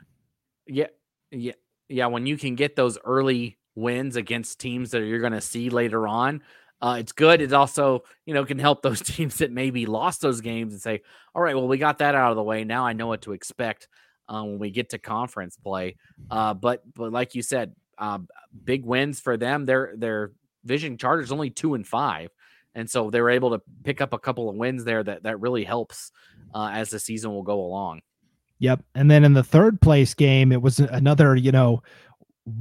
Yeah, yeah, yeah. When you can get those early wins against teams that you're going to see later on, uh, it's good. It also, you know, can help those teams that maybe lost those games and say, "All right, well, we got that out of the way. Now I know what to expect uh, when we get to conference play." Uh, but, but like you said, uh, big wins for them. They're they're Vision Charter's only two and five, and so they were able to pick up a couple of wins there that that really helps uh, as the season will go along. Yep. And then in the third place game, it was another, you know,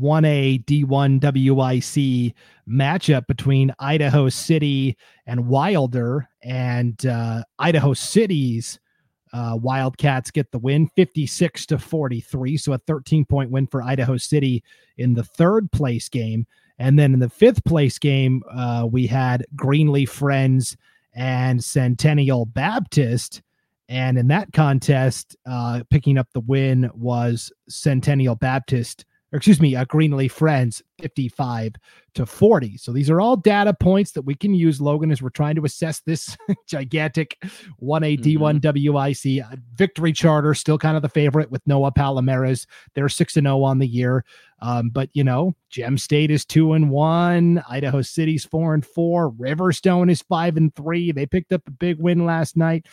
1A D1 WIC matchup between Idaho City and Wilder, and uh, Idaho City's uh, Wildcats get the win 56 to 43. So a 13 point win for Idaho City in the third place game. And then in the fifth place game, uh, we had Greenleaf Friends and Centennial Baptist. And in that contest, uh, picking up the win was Centennial Baptist or excuse me, uh, Greenleaf Friends 55 to 40. So these are all data points that we can use, Logan, as we're trying to assess this gigantic 1A D1 mm-hmm. WIC uh, victory charter. Still kind of the favorite with Noah Palomares. They're 6 and 0 on the year. Um, but you know, Gem State is 2 and 1, Idaho City's 4 and 4, Riverstone is 5 and 3. They picked up a big win last night.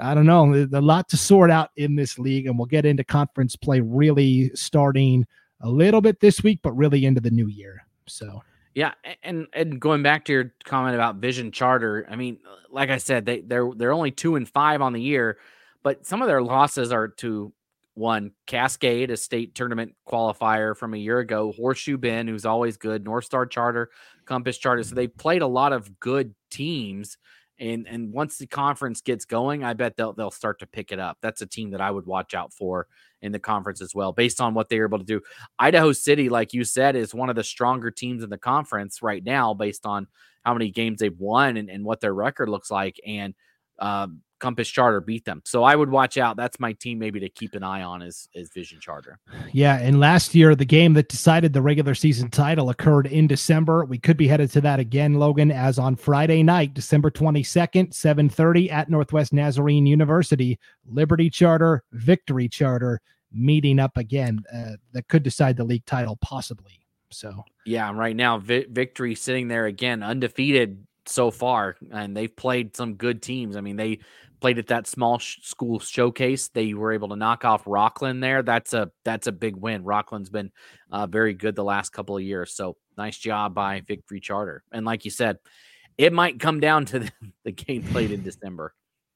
I don't know, a lot to sort out in this league, and we'll get into conference play really starting a little bit this week, but really into the new year. So yeah, and and going back to your comment about Vision Charter, I mean, like I said, they they're they're only two and five on the year, but some of their losses are to one Cascade, a state tournament qualifier from a year ago, Horseshoe Bend, who's always good, North Star Charter, Compass Charter. So they played a lot of good teams. And and once the conference gets going, I bet they'll they'll start to pick it up. That's a team that I would watch out for in the conference as well, based on what they're able to do. Idaho City, like you said, is one of the stronger teams in the conference right now, based on how many games they've won and, and what their record looks like. And um, Compass Charter beat them. So I would watch out. That's my team maybe to keep an eye on is is Vision Charter. Yeah, and last year the game that decided the regular season title occurred in December. We could be headed to that again, Logan, as on Friday night, December 22nd, 7:30 at Northwest Nazarene University, Liberty Charter, Victory Charter meeting up again. Uh, that could decide the league title possibly. So yeah, right now Vi- Victory sitting there again undefeated so far, and they've played some good teams. I mean, they played at that small sh- school showcase. They were able to knock off Rockland there. That's a that's a big win. Rockland's been uh, very good the last couple of years. So nice job by Victory Charter. And like you said, it might come down to the, the game played in December.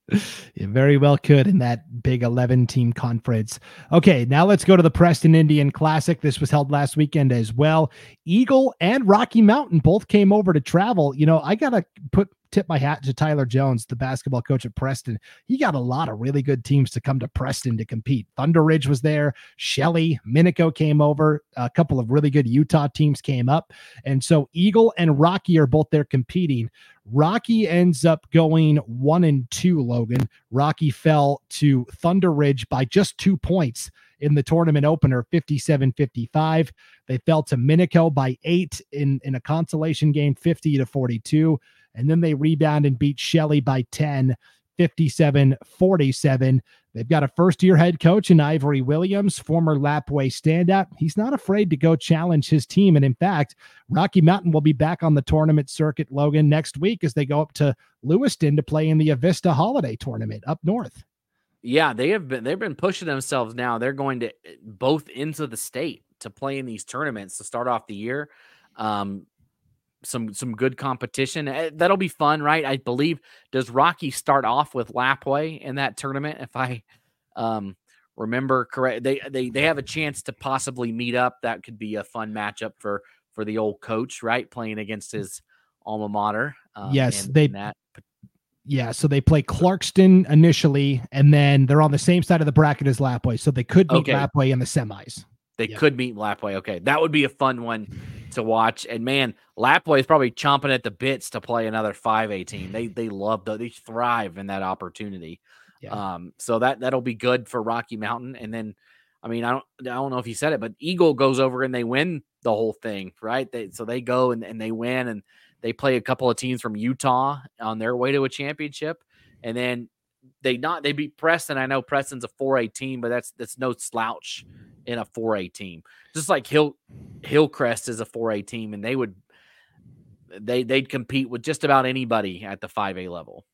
It very well could in that big 11 team conference. Okay, now let's go to the Preston Indian Classic. This was held last weekend as well. Eagle and Rocky Mountain both came over to travel. You know, I got to put tip my hat to Tyler Jones, the basketball coach at Preston. He got a lot of really good teams to come to Preston to compete. Thunder Ridge was there, Shelley, Minico came over, a couple of really good Utah teams came up. And so Eagle and Rocky are both there competing. Rocky ends up going one and two, Logan. Rocky fell to Thunder Ridge by just two points in the tournament opener 57 55. They fell to Minico by eight in, in a consolation game 50 to 42 and then they rebound and beat Shelley by 10, 57 47. They've got a first year head coach in Ivory Williams, former Lapwai standout. He's not afraid to go challenge his team. And in fact, Rocky Mountain will be back on the tournament circuit, Logan, next week as they go up to Lewiston to play in the Avista Holiday Tournament up north. Yeah, they have been they've been pushing themselves now. They're going to eh, both into the state to play in these tournaments to start off the year. Um, some some good competition. Eh, that'll be fun, right? I believe. Does Rocky start off with Lapwai in that tournament? If I um, remember correct, they they they have a chance to possibly meet up. That could be a fun matchup for for the old coach, right? Playing against his alma mater. Um, yes, they that. Yeah, so they play Clarkston initially, and then they're on the same side of the bracket as Lapwai, so they could meet okay. Lapwai in the semis. They yeah. could meet Lapwai. Okay, that would be a fun one to watch. And man, Lapwai is probably chomping at the bits to play another 5A team. They they love the, they thrive in that opportunity. Yeah. Um, so that that'll be good for Rocky Mountain. And then, I mean, I don't I don't know if he said it, but Eagle goes over and they win the whole thing, right? They so they go and, and they win and they play a couple of teams from Utah on their way to a championship, and then they not they beat Preston. I know Preston's a 4A team, but that's that's no slouch in a 4A team. Just like Hill Hillcrest is a 4A team, and they would they they'd compete with just about anybody at the 5A level.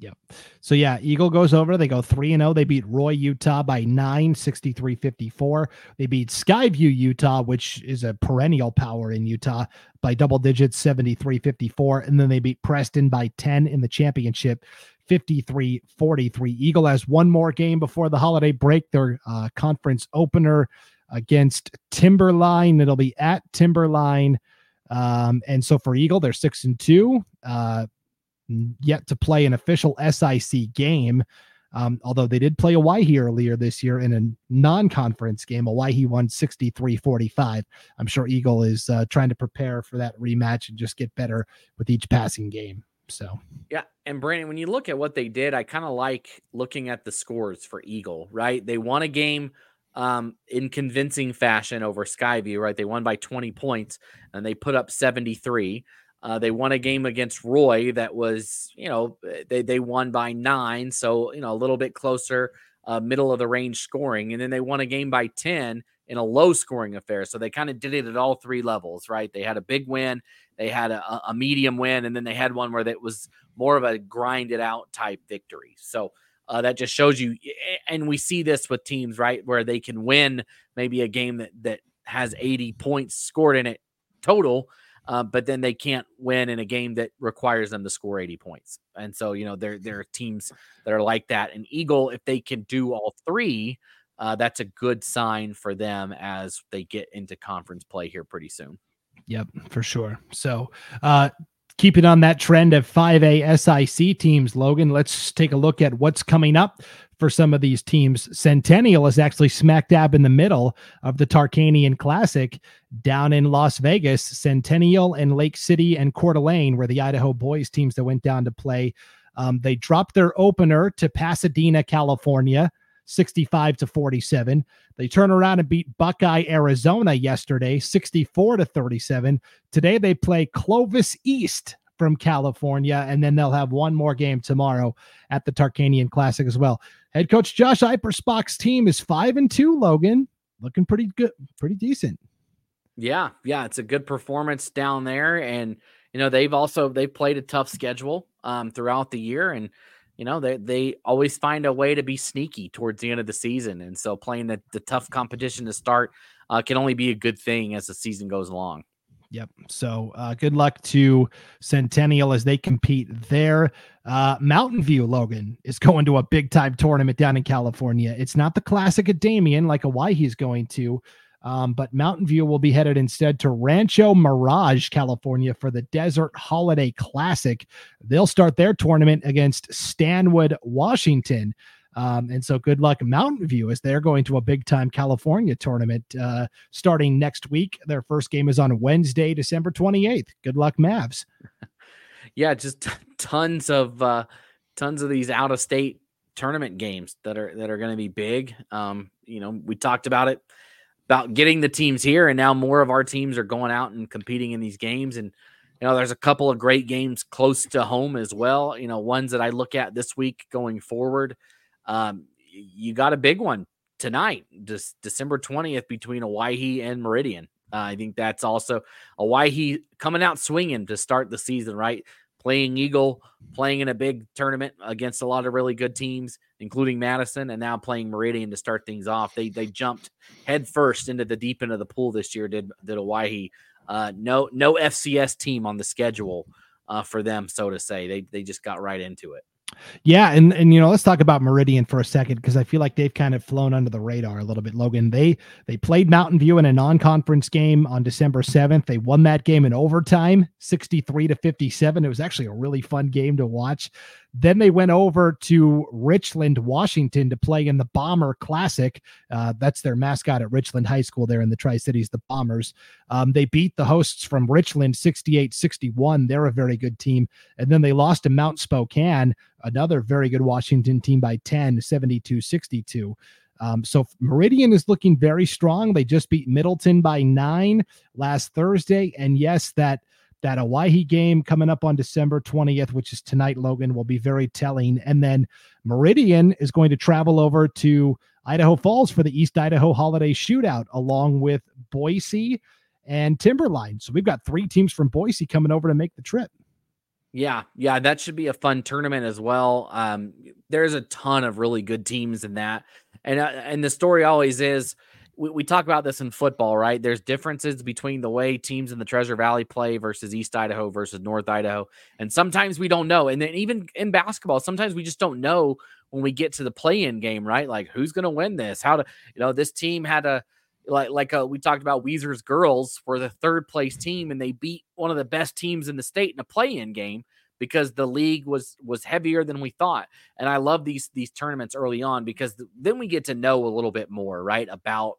Yep. So yeah, Eagle goes over. They go 3 and 0. They beat Roy, Utah by 9, 63 54. They beat Skyview, Utah, which is a perennial power in Utah, by double digits, 73 54. And then they beat Preston by 10 in the championship, 53 43. Eagle has one more game before the holiday break, their uh, conference opener against Timberline. It'll be at Timberline. Um, and so for Eagle, they're six and two. Uh, yet to play an official SIC game. Um, although they did play Owyhee earlier this year in a non-conference game, Owyhee won 63-45. I'm sure Eagle is uh, trying to prepare for that rematch and just get better with each passing game. So yeah, and Brandon, when you look at what they did, I kind of like looking at the scores for Eagle. Right, they won a game um, in convincing fashion over Skyview. Right, they won by 20 points and they put up 73. Uh, they won a game against Roy that was, you know, eh, they, they won by nine. So, you know, a little bit closer, uh, middle of the range scoring. And then they won a game by 10 in a low scoring affair. So they kind of did it at all three levels, right? They had a big win, they had a, a medium win, and then they had one where that was more of a grinded out type victory. So, uh, that just shows you, and we see this with teams, right, where they can win maybe a game that that has 80 points scored in it total, uh, but then they can't win in a game that requires them to score 80 points. And so, you know, there, there are teams that are like that. And Eagle, if they can do all three, uh, that's a good sign for them as they get into conference play here pretty soon. Yep, for sure. So, uh, keeping on that trend of 5A SIC teams, Logan, let's take a look at what's coming up for some of these teams. Centennial is actually smack dab in the middle of the Tarkanian Classic down in Las Vegas. Centennial and Lake City and Coeur d'Alene were the Idaho boys teams that went down to play. Um, they dropped their opener to Pasadena, California. 65 to 47. They turn around and beat Buckeye, Arizona yesterday, 64 to 37. Today they play Clovis East from California, and then they'll have one more game tomorrow at the Tarkanian Classic as well. Head coach Josh Eipersbach's team is five and two. Logan looking pretty good, pretty decent. Yeah, yeah, it's a good performance down there, and you know they've also they've played a tough schedule um, throughout the year, and you know they they always find a way to be sneaky towards the end of the season, and so playing the, the tough competition to start uh, can only be a good thing as the season goes along. Yep. So uh, good luck to Centennial as they compete there. Uh, Mountain View Logan is going to a big time tournament down in California. It's not the classic at Damien like Owyhee he's going to, um, but Mountain View will be headed instead to Rancho Mirage, California for the Desert Holiday Classic. They'll start their tournament against Stanwood, Washington. Um, and so good luck Mountain View as they're going to a big time California tournament uh, starting next week. Their first game is on Wednesday, December 28th. Good luck, Mavs. yeah, just t- tons of uh, tons of these out of state tournament games that are that are going to be big. Um, you know, we talked about it about getting the teams here, and now more of our teams are going out and competing in these games. And you know, there's a couple of great games close to home as well. You know, ones that I look at this week going forward. Um, you got a big one tonight, December 20th between Owyhee and Meridian. Uh, I think that's also Owyhee coming out swinging to start the season, right? Playing Eagle, playing in a big tournament against a lot of really good teams, including Madison, and now playing Meridian to start things off. They they jumped headfirst into the deep end of the pool this year. Did did Owyhee? Uh, no no FCS team on the schedule uh, for them, so to say. They they just got right into it. Yeah, and and you know, let's talk about Meridian for a second because I feel like they've kind of flown under the radar a little bit. Logan, they they played Mountain View in a non-conference game on December 7th. They won that game in overtime, 63 to 57. It was actually a really fun game to watch. Then they went over to Richland, Washington to play in the Bomber Classic. Uh, that's their mascot at Richland High School there in the Tri Cities, the Bombers. Um, they beat the hosts from Richland 68 61. They're a very good team. And then they lost to Mount Spokane, another very good Washington team by 10, 72 62. Um, so Meridian is looking very strong. They just beat Middleton by nine last Thursday. And yes, that that Owyhee game coming up on December 20th, which is tonight, Logan, will be very telling. And then Meridian is going to travel over to Idaho Falls for the East Idaho Holiday Shootout, along with Boise and Timberline. So we've got three teams from Boise coming over to make the trip. Yeah, yeah, that should be a fun tournament as well. Um, there's a ton of really good teams in that, and uh, and the story always is we, we talk about this in football, right? There's differences between the way teams in the Treasure Valley play versus East Idaho versus North Idaho, and sometimes we don't know. And then even in basketball, sometimes we just don't know when we get to the play-in game, right? Like who's going to win this? How to, you know, this team had a like like uh, we talked about Weiser's girls were the third place team and they beat one of the best teams in the state in a play-in game because the league was was heavier than we thought. And I love these these tournaments early on because th- then we get to know a little bit more, right, about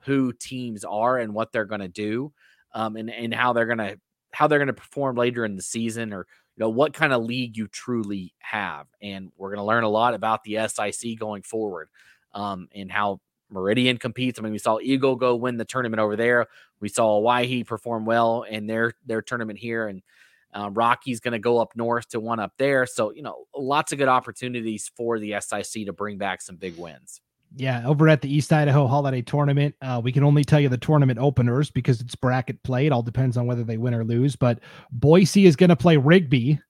who teams are and what they're going to do, um, and and how they're going to how they're going to perform later in the season, or you know what kind of league you truly have. And we're going to learn a lot about the SIC going forward, um, and how Meridian competes. I mean, we saw Eagle go win the tournament over there. We saw Owyhee perform well in their their tournament here, and uh, Rocky's going to go up north to one up there. So you know, lots of good opportunities for the SIC to bring back some big wins. Yeah, over at the East Idaho Holiday Tournament, uh, we can only tell you the tournament openers because it's bracket play. It all depends on whether they win or lose. But Boise is going to play Rigby.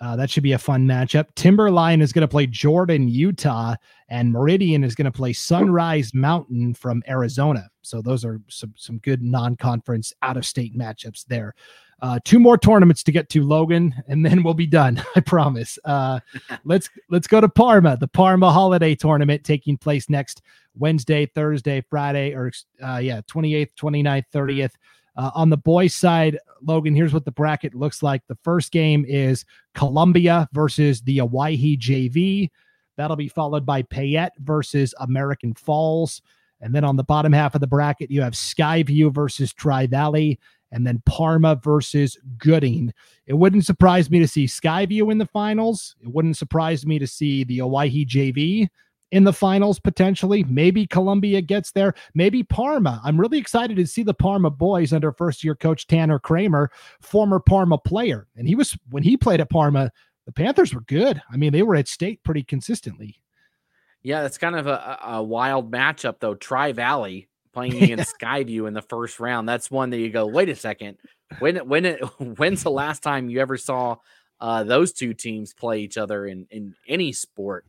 Uh, that should be a fun matchup. Timberline is going to play Jordan, Utah, and Meridian is going to play Sunrise Mountain from Arizona. So those are some some good non-conference out-of-state matchups there. Uh, two more tournaments to get to, Logan, and then we'll be done. I promise. Uh, let's let's go to Parma, the Parma Holiday Tournament taking place next Wednesday, Thursday, Friday, or uh, yeah, 28th, 29th, 30th. Uh, on the boys' side, Logan, here's what the bracket looks like. The first game is Columbia versus the Owyhee JV. That'll be followed by Payette versus American Falls. And then on the bottom half of the bracket, you have Skyview versus Tri Valley and then Parma versus Gooding. It wouldn't surprise me to see Skyview in the finals. It wouldn't surprise me to see the Owyhee JV in the finals potentially. Maybe Columbia gets there. Maybe Parma. I'm really excited to see the Parma boys under first year coach Tanner Kramer, former Parma player. And he was, when he played at Parma, the Panthers were good. I mean, they were at state pretty consistently. Yeah, that's kind of a, a wild matchup, though. Tri Valley playing against Skyview in the first round. That's one that you go, wait a second. When when it, when's the last time you ever saw uh, those two teams play each other in in any sport?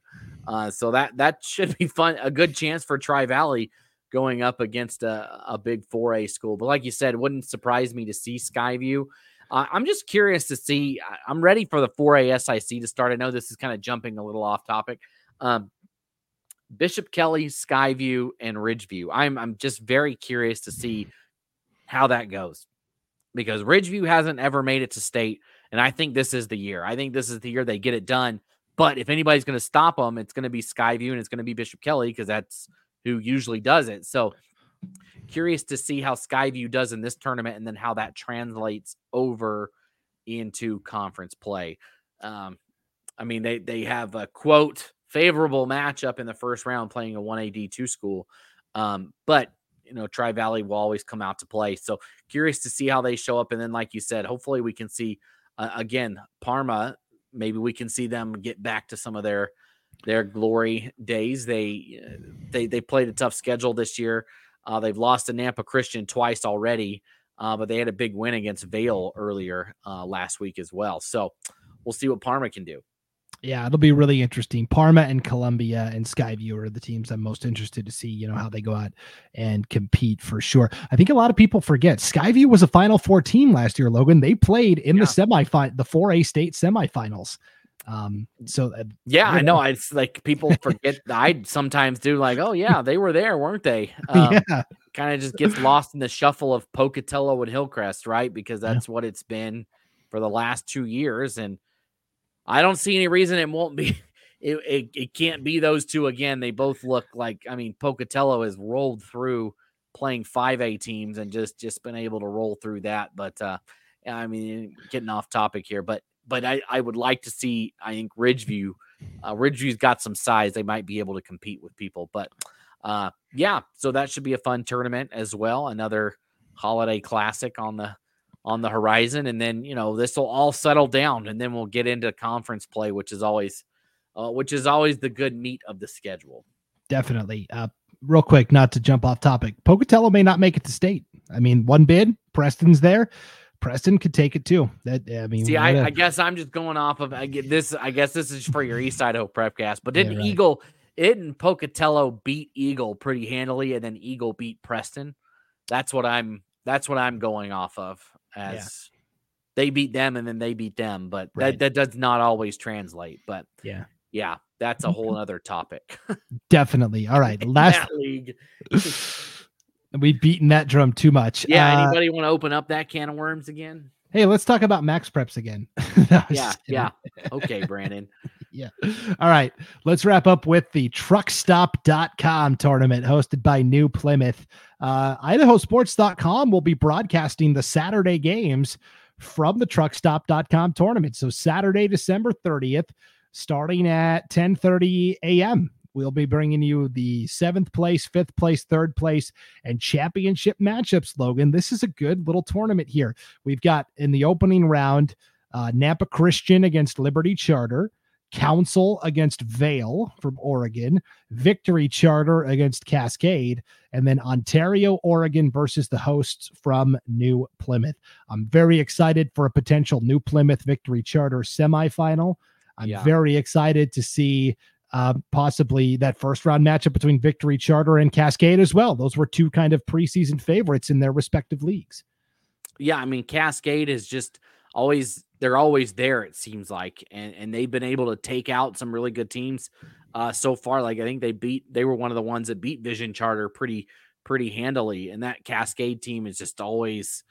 Uh, so that that should be fun. A good chance for Tri Valley going up against a, a big 4A school. But like you said, it wouldn't surprise me to see Skyview. Uh, I'm just curious to see. I'm ready for the 4A SIC to start. I know this is kind of jumping a little off topic. Um, Bishop Kelly, Skyview, and Ridgeview. I'm I'm just very curious to see how that goes because Ridgeview hasn't ever made it to state, and I think this is the year. I think this is the year they get it done. But if anybody's going to stop them, it's going to be Skyview and it's going to be Bishop Kelly because that's who usually does it. So curious to see how Skyview does in this tournament and then how that translates over into conference play. Um, I mean, they they have a quote favorable matchup in the first round playing a 1AD two school. Um, but you know, Tri Valley will always come out to play. So curious to see how they show up. And then, like you said, hopefully we can see uh, again Parma. Maybe we can see them get back to some of their their glory days. They uh, they they played a tough schedule this year. Uh, they've lost to Nampa Christian twice already, uh, but they had a big win against Vale earlier uh, last week as well. So we'll see what Parma can do. Yeah, it'll be really interesting. Parma and Columbia and Skyview are the teams I'm most interested to see, you know, how they go out and compete for sure. I think a lot of people forget Skyview was a Final Four team last year, Logan. They played in yeah. the semifinal, the 4A state semifinals. Um, so uh, yeah, I know. It's like people forget. I sometimes do like, oh yeah, they were there, weren't they? Um, yeah. Kind of just gets lost in the shuffle of Pocatello and Hillcrest, right? Because that's yeah. what it's been for the last two years, and I don't see any reason it won't be. It, it, it can't be those two again. They both look like I mean Pocatello has rolled through playing 5A teams and just just been able to roll through that. But uh I mean getting off topic here, but but I, I would like to see I think Ridgeview uh Ridgeview's got some size. They might be able to compete with people. But uh yeah, so that should be a fun tournament as well. Another holiday classic on the on the horizon, and then you know this will all settle down, and then we'll get into conference play, which is always, uh, which is always the good meat of the schedule. Definitely. Uh, real quick, not to jump off topic, Pocatello may not make it to state. I mean, one bid, Preston's there. Preston could take it too. That I mean, see, I, I, guess I'm just going off of I get this. I guess this is for your East Idaho Prepcast. But didn't yeah, right. Eagle, didn't Pocatello beat Eagle pretty handily, and then Eagle beat Preston. That's what I'm. That's what I'm going off of as yeah. they beat them and then they beat them. But right. that that does not always translate. But yeah, yeah, that's a whole other topic. Definitely. All right, last league. We've beaten that drum too much. Yeah. Uh, anybody want to open up that can of worms again? Hey, let's talk about MaxPreps again. yeah. Yeah. Okay, Brandon. Yeah. All right. Let's wrap up with the truckstop.com tournament hosted by New Plymouth. Uh, IdahoSports.com will be broadcasting the Saturday games from the truckstop.com tournament. So Saturday, December 30th, starting at 10 30 a.m. We'll be bringing you the seventh place, fifth place, third place, and championship matchups, Logan. This is a good little tournament here. We've got in the opening round uh, Nampa Christian against Liberty Charter. Council against Vale from Oregon, Victory Charter against Cascade, and then Ontario, Oregon versus the hosts from New Plymouth. I'm very excited for a potential New Plymouth Victory Charter semifinal. I'm yeah. very excited to see uh, possibly that first round matchup between Victory Charter and Cascade as well. Those were two kind of preseason favorites in their respective leagues. Yeah, I mean Cascade is just always they're always there. It seems like, and and they've been able to take out some really good teams uh, so far. Like I think they beat they were one of the ones that beat Vision Charter pretty pretty handily, and that Cascade team is just always.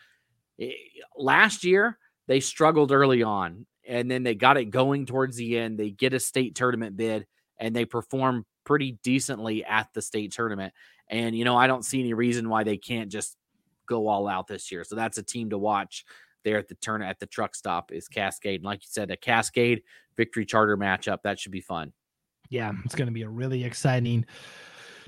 Eh, last year they struggled early on, and then they got it going towards the end. They get a state tournament bid and they perform pretty decently at the state tournament. And you know, I don't see any reason why they can't just go all out this year. So that's a team to watch there at the turn at the truck stop is Cascade. And like you said, a Cascade Victory Charter matchup that should be fun. Yeah, it's going to be a really exciting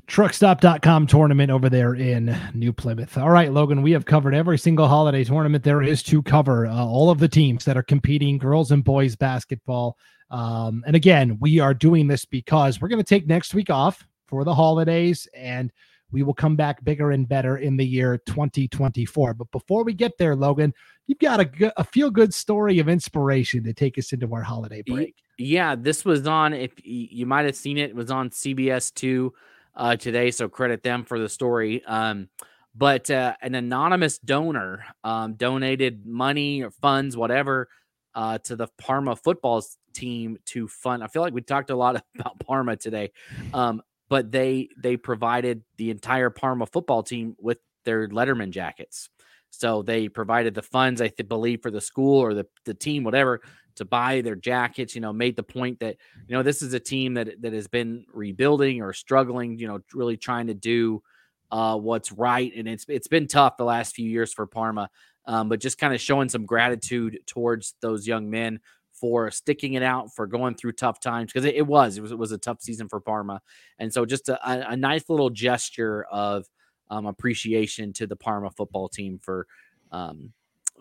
truckstop.com tournament over there in New Plymouth. All right, Logan, we have covered every single holiday tournament there is to cover. Uh, all of the teams that are competing, girls and boys basketball. Um, and again, we are doing this because we're going to take next week off for the holidays and we will come back bigger and better in the year 2024. But before we get there, Logan, you've got a, a feel good story of inspiration to take us into our holiday break. Yeah, this was on, if you might have seen it, it was on CBS 2 uh, today. So credit them for the story. Um, but uh, an anonymous donor um, donated money or funds, whatever, uh, to the Parma football team to fund. I feel like we talked a lot about Parma today, um, but they they provided the entire Parma football team with their Letterman jackets. So they provided the funds, I th- believe, for the school or the, the team, whatever, to buy their jackets. You know, made the point that you know this is a team that that has been rebuilding or struggling. You know, really trying to do uh, what's right, and it's it's been tough the last few years for Parma. Um, but just kind of showing some gratitude towards those young men for sticking it out, for going through tough times because it, it, was it was it was a tough season for Parma, and so just a, a nice little gesture of um, appreciation to the Parma football team for um,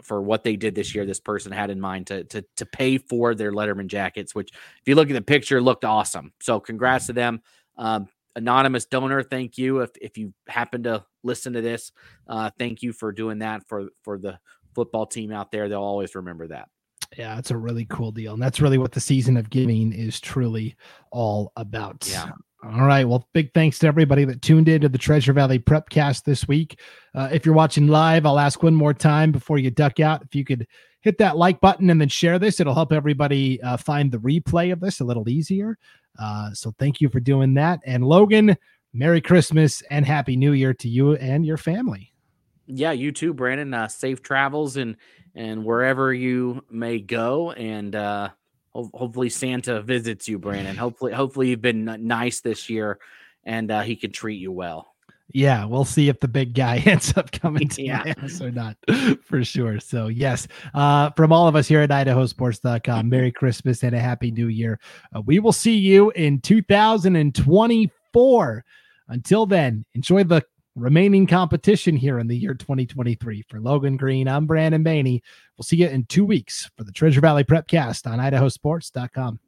for what they did this year. This person had in mind to to to pay for their Letterman jackets, which if you look at the picture, looked awesome. So congrats to them. Um, anonymous donor, thank you. If if you happen to listen to this, uh, thank you for doing that for for the football team out there. They'll always remember that. Yeah, it's a really cool deal. And that's really what the season of giving is truly all about. Yeah. All right. Well, big thanks to everybody that tuned in to the Treasure Valley Prepcast this week. Uh, if you're watching live, I'll ask one more time before you duck out. If you could hit that like button and then share this, it'll help everybody uh, find the replay of this a little easier. Uh, so thank you for doing that. And Logan, Merry Christmas and Happy New Year to you and your family. Yeah, you too, Brandon. Uh, safe travels and and wherever you may go. And uh, ho- hopefully Santa visits you, Brandon. Hopefully, hopefully you've been nice this year, and uh, he can treat you well. Yeah, we'll see if the big guy ends up coming to yeah. us or not for sure. So, yes, uh, from all of us here at idahosports.com, Merry Christmas and a Happy New Year. Uh, we will see you in 2024. Until then, enjoy the remaining competition here in the year 2023. For Logan Green, I'm Brandon Baney. We'll see you in two weeks for the Treasure Valley Prepcast on idahosports.com.